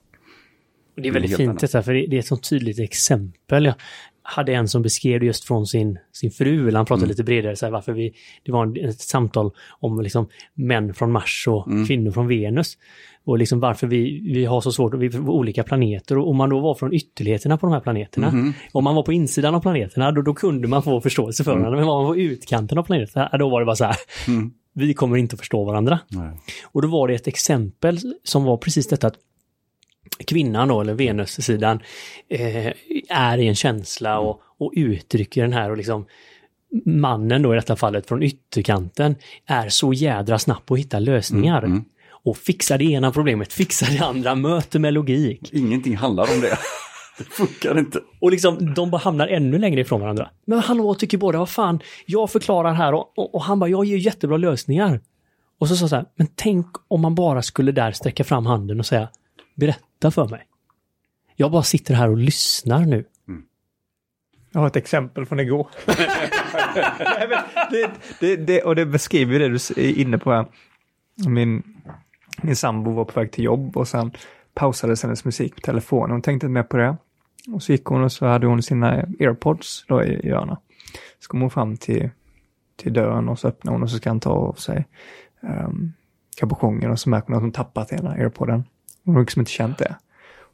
Det är väldigt fint detta, för det är ett så tydligt exempel. Jag hade en som beskrev just från sin, sin fru, eller han pratade mm. lite bredare, så här, varför vi, det var ett samtal om liksom män från Mars och mm. kvinnor från Venus. Och liksom varför vi, vi har så svårt, vi olika planeter. Och om man då var från ytterligheterna på de här planeterna, mm. om man var på insidan av planeterna, då, då kunde man få förståelse för mm. varandra. Men om man var på utkanten av planeterna, då var det bara så här, mm. vi kommer inte att förstå varandra. Nej. Och då var det ett exempel som var precis detta att kvinnan då, eller Venussidan, eh, är i en känsla och, och uttrycker den här och liksom mannen då i detta fallet från ytterkanten är så jädra snabb på att hitta lösningar. Mm, mm. Och fixar det ena problemet, fixar det andra, möter med logik. Ingenting handlar om det. Det funkar inte. Och liksom, de bara hamnar ännu längre ifrån varandra. Men hallå, tycker båda, vad fan, jag förklarar här och, och, och han bara, jag ger jättebra lösningar. Och så sa så här, men tänk om man bara skulle där sträcka fram handen och säga, berätta för mig. Jag bara sitter här och lyssnar nu. Mm. Jag har ett exempel från igår. det, det, det, och det beskriver det du är inne på här. Min, min sambo var på väg till jobb och sen pausades hennes musik på telefonen. Hon tänkte inte mer på det. Och så gick hon och så hade hon sina airpods då i, i öronen. Så kom hon fram till, till dörren och så öppnade hon och så ska han ta av sig um, kapuschongen och så märker hon att hon tappat ena airpoden. Hon har liksom inte känt det.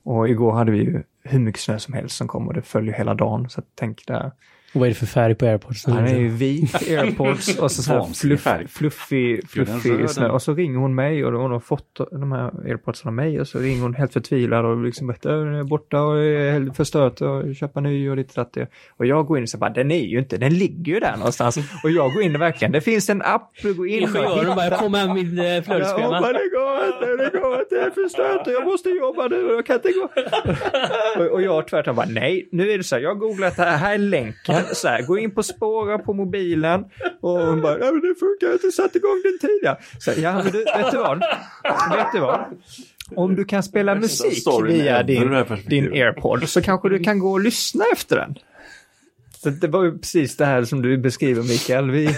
Och igår hade vi ju hur mycket snö som helst som kom och det följer hela dagen. Så tänk där vad är det för färg på airpods? Han är ju vit airpods och så, så här fluff, fluffig, fluffig snö. Och så ringer hon mig och hon har fått de här airpods av mig och så ringer hon helt förtvivlad och liksom berättar den är borta och är helt förstört och köpa ny och lite det. Och jag går in och säger bara den är ju inte, den ligger ju där någonstans. Och jag går in och verkligen, det finns en app, du går in och hittar. bara, jag kommer med min äh, flödesschema. Ja, det går inte, det går inte, det är förstört och jag måste jobba nu och jag kan inte gå. och, och jag tvärtom bara nej, nu är det så här, jag googlat det här, här är länken så här, gå in på Spåra på mobilen och hon bara, ja men det funkar inte, satt igång den tidigare. Så, ja men du, vet du vad? Vet du vad? Om du kan spela musik via din, din airpod så kanske du kan gå och lyssna efter den. Så det var ju precis det här som du beskriver Mikael. Vi,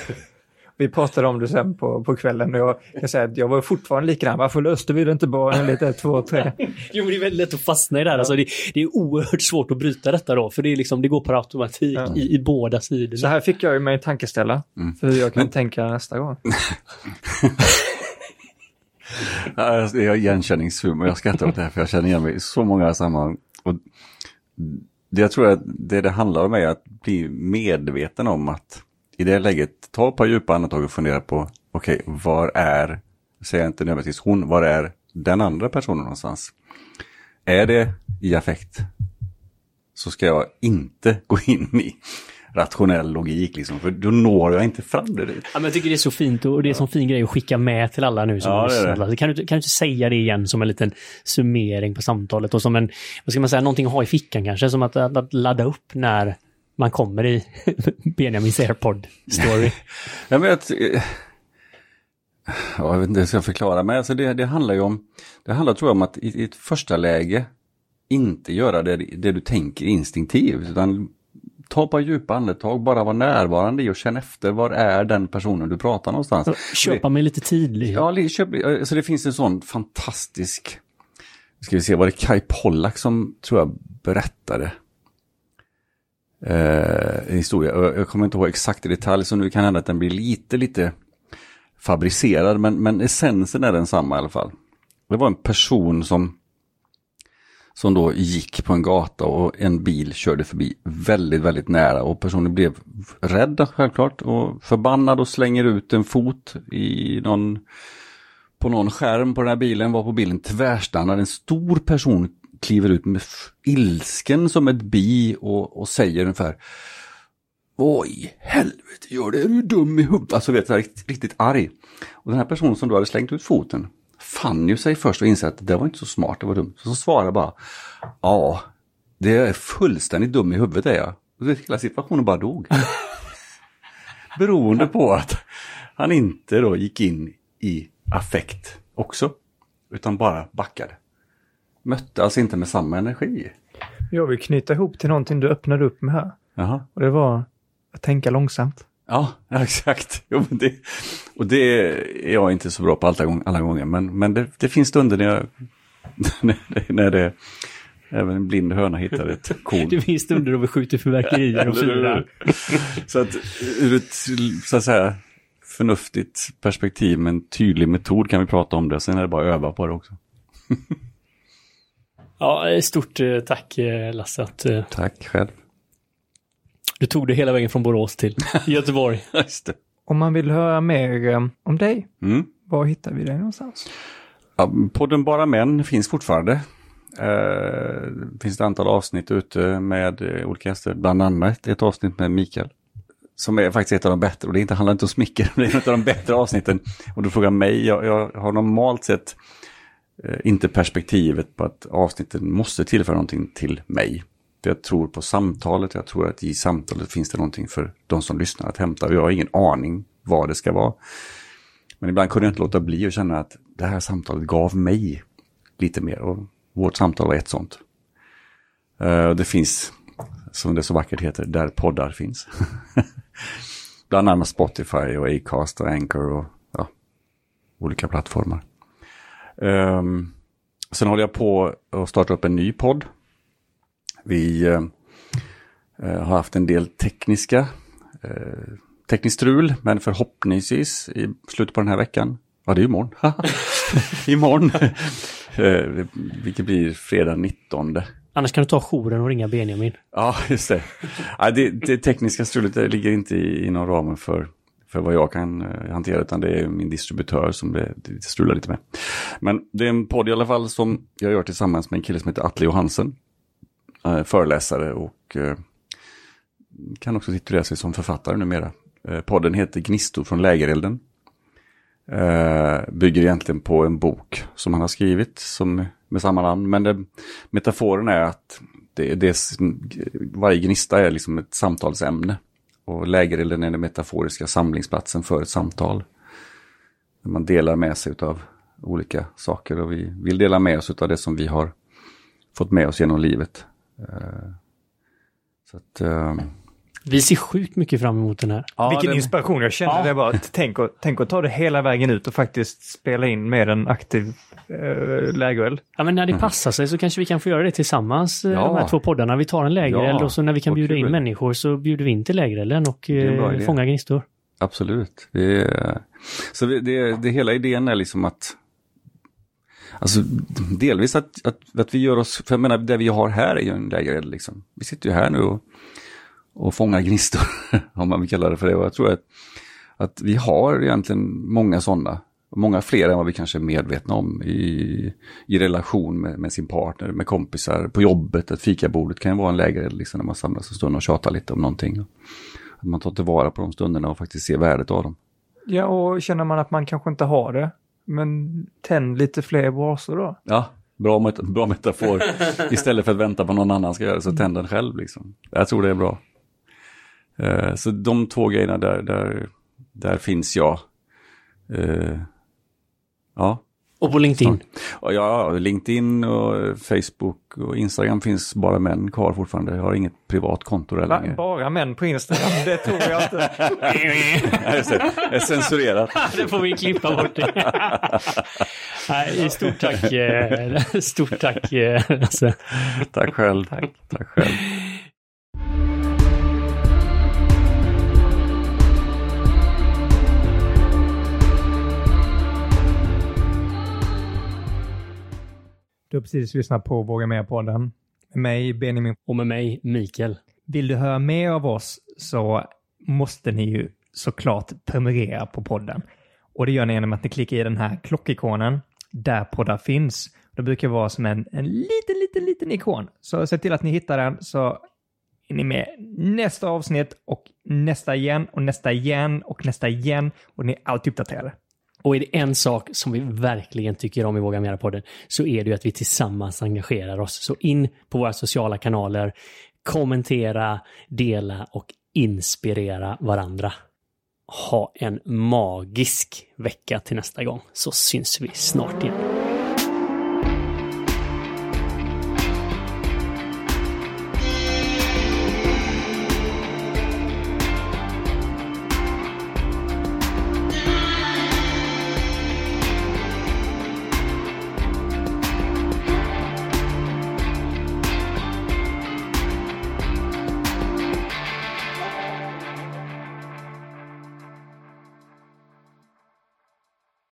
vi pratade om det sen på, på kvällen och jag kan säga att jag var fortfarande likadan. Varför löste vi det inte bara en lite två, tre? jo, men det är väldigt lätt att fastna i det här. Alltså, det, det, är oerhört svårt att bryta detta då, för det, är liksom, det går per automatik ja. i, i, båda sidor. Så här fick jag ju mig en tankeställa mm. för jag kan men... tänka nästa gång. jag har igenkänningshumor, jag skrattar åt det här för jag känner igen mig i så många sammanhang. Och det jag tror att det det handlar om är att bli medveten om att i det läget ta ett par djupa andetag och fundera på, okej, okay, var är, säger jag inte nödvändigtvis hon, var är den andra personen någonstans? Är det i affekt så ska jag inte gå in i rationell logik liksom, för då når jag inte fram det dit. Ja, men jag tycker det är så fint och det är en sån fin grej att skicka med till alla nu som ja, lyssnar. Kan, du, kan du inte säga det igen som en liten summering på samtalet och som en, vad ska man säga, någonting att ha i fickan kanske, som att, att, att ladda upp när man kommer i Benjamins AirPod-story. ja, men jag, jag vet inte hur jag ska förklara, men alltså det, det handlar ju om, det handlar tror jag om att i, i ett första läge inte göra det, det du tänker instinktivt, utan ta par djupa andetag, bara vara närvarande i och känna efter var är den personen du pratar någonstans. Köpa med lite tid. Ja, köp, alltså det finns en sån fantastisk, ska vi se, var det Kai Pollak som tror jag berättade eh, historia. Jag kommer inte ihåg exakt i detalj, så nu kan hända att den blir lite, lite fabricerad, men, men essensen är densamma i alla fall. Det var en person som som då gick på en gata och en bil körde förbi väldigt, väldigt nära och personen blev rädd självklart och förbannad och slänger ut en fot i någon på någon skärm på den här bilen var på bilen tvärstannad. En stor person kliver ut med ilsken som ett bi och, och säger ungefär Vad i helvete gör det? Är du dum i huvudet? Alltså vet riktigt, riktigt arg. Och den här personen som då hade slängt ut foten fann ju sig först och insåg att det var inte så smart, det var dumt. Så, så svarade bara Ja, det är fullständigt dum i huvudet är jag. Och vet, hela situationen bara dog. Beroende på att han inte då gick in i affekt också. Utan bara backade mötte alltså inte med samma energi. Jag vill knyta ihop till någonting du öppnade upp med här. Jaha. Och det var att tänka långsamt. Ja, exakt. Jo, det, och det är jag inte så bra på alla, alla gånger, men, men det, det finns stunder när, jag, när, det, när det, även en blind höna hittar ett korn. Det finns stunder då vi skjuter fyrverkerier och firar. så att ur ett så att säga, förnuftigt perspektiv med en tydlig metod kan vi prata om det. Sen är det bara att öva på det också. Ja, stort eh, tack eh, Lasse att eh, Tack själv. du tog det hela vägen från Borås till Göteborg. Just det. Om man vill höra mer om dig, Mm. var hittar vi dig någonstans? Ja, podden Bara Män finns fortfarande. Eh, det finns ett antal avsnitt ute med olika gäster, bland annat ett avsnitt med Mikael. Som är faktiskt ett av de bättre, och det inte, handlar inte om smicker, det är ett av de bättre avsnitten. Och du frågar mig, jag, jag har normalt sett Eh, inte perspektivet på att avsnitten måste tillföra någonting till mig. För jag tror på samtalet, jag tror att i samtalet finns det någonting för de som lyssnar att hämta. Och jag har ingen aning vad det ska vara. Men ibland kunde jag inte låta bli att känna att det här samtalet gav mig lite mer. Och vårt samtal var ett sånt. Eh, det finns, som det så vackert heter, där poddar finns. Bland annat Spotify och Acast och Anchor och ja, olika plattformar. Um, sen håller jag på att starta upp en ny podd. Vi eh, har haft en del tekniska eh, tekniskt strul, men förhoppningsvis i slutet på den här veckan. Ja, det är imorgon. imorgon. eh, vilket blir fredag 19. Annars kan du ta jouren och ringa Benjamin. Ja, just det. Ja, det, det tekniska strulet ligger inte i, inom ramen för, för vad jag kan eh, hantera, utan det är min distributör som det, det strular lite med. Men det är en podd i alla fall som jag gör tillsammans med en kille som heter Atle Johansen. Eh, föreläsare och eh, kan också titulera sig som författare numera. Eh, podden heter Gnistor från lägerelden. Eh, bygger egentligen på en bok som han har skrivit som, med samma namn. Men det, metaforen är att det, det, varje gnista är liksom ett samtalsämne. Och lägerelden är den metaforiska samlingsplatsen för ett samtal. Där man delar med sig av olika saker och vi vill dela med oss av det som vi har fått med oss genom livet. Eh, så att, eh, vi ser sjukt mycket fram emot den här. ja, Vilken den- inspiration. Jag kände Ja. det bara. att Tänk, att- tänk att ta det hela vägen ut och faktiskt spela in med en aktiv äh, lägereld. Ja, men när det passar sig så kanske vi kan få göra det tillsammans, eh, Ja. de här två poddarna. Vi tar en lägereld Ja, och så när vi kan vad bjuda in kul. människor så bjuder vi in till lägerelden och eh, fångar gnistor. Absolut. Det är, så det, det, det hela idén är liksom att Alltså delvis att, att, att vi gör oss, för jag menar det vi har här är ju en lägereld liksom. Vi sitter ju här nu och, och fångar gnistor, om man vill kalla det för det. Och jag tror att, att vi har egentligen många sådana, många fler än vad vi kanske är medvetna om i, i relation med, med sin partner, med kompisar, på jobbet, ett fikabordet kan ju vara en lägereld liksom när man samlas en stund och tjatar lite om någonting. Att man tar tillvara på de stunderna och faktiskt ser värdet av dem. Ja, och känner man att man kanske inte har det, men tänd lite fler brasor då. Ja, bra, met bra metafor. Istället för att vänta på någon annan ska göra det, så tänd den själv. Liksom. Jag tror det är bra. Eh, så de två grejerna, där, där, där finns jag. Eh, ja. Och på LinkedIn. Och ja, LinkedIn och Facebook och Instagram finns bara män kvar fortfarande. Jag har inget privat konto där längre. Bara män på Instagram, det tror jag inte. Nej, det. Är censurerat. det får vi klippa bort. det. Nej, stort tack. eh, Stort tack. Lasse. Tack själv. Tack. Tack själv. Du har precis lyssnat på Våga Mer-podden. Med mig, Benjamin. Och med mig, Mikael. Vill du höra mer av oss så måste ni ju såklart prenumerera på podden. Och det gör ni genom att ni klickar i den här klockikonen där poddar finns. Det brukar vara som en, en liten, liten, liten ikon. Så se till att ni hittar den så är ni med nästa avsnitt och nästa igen och nästa igen och nästa igen och ni är alltid uppdaterade. Och är det en sak som vi verkligen tycker om i Våga Mera-podden så är det ju att vi tillsammans engagerar oss. Så in på våra sociala kanaler, kommentera, dela och inspirera varandra. Ha en magisk vecka till nästa gång så syns vi snart igen.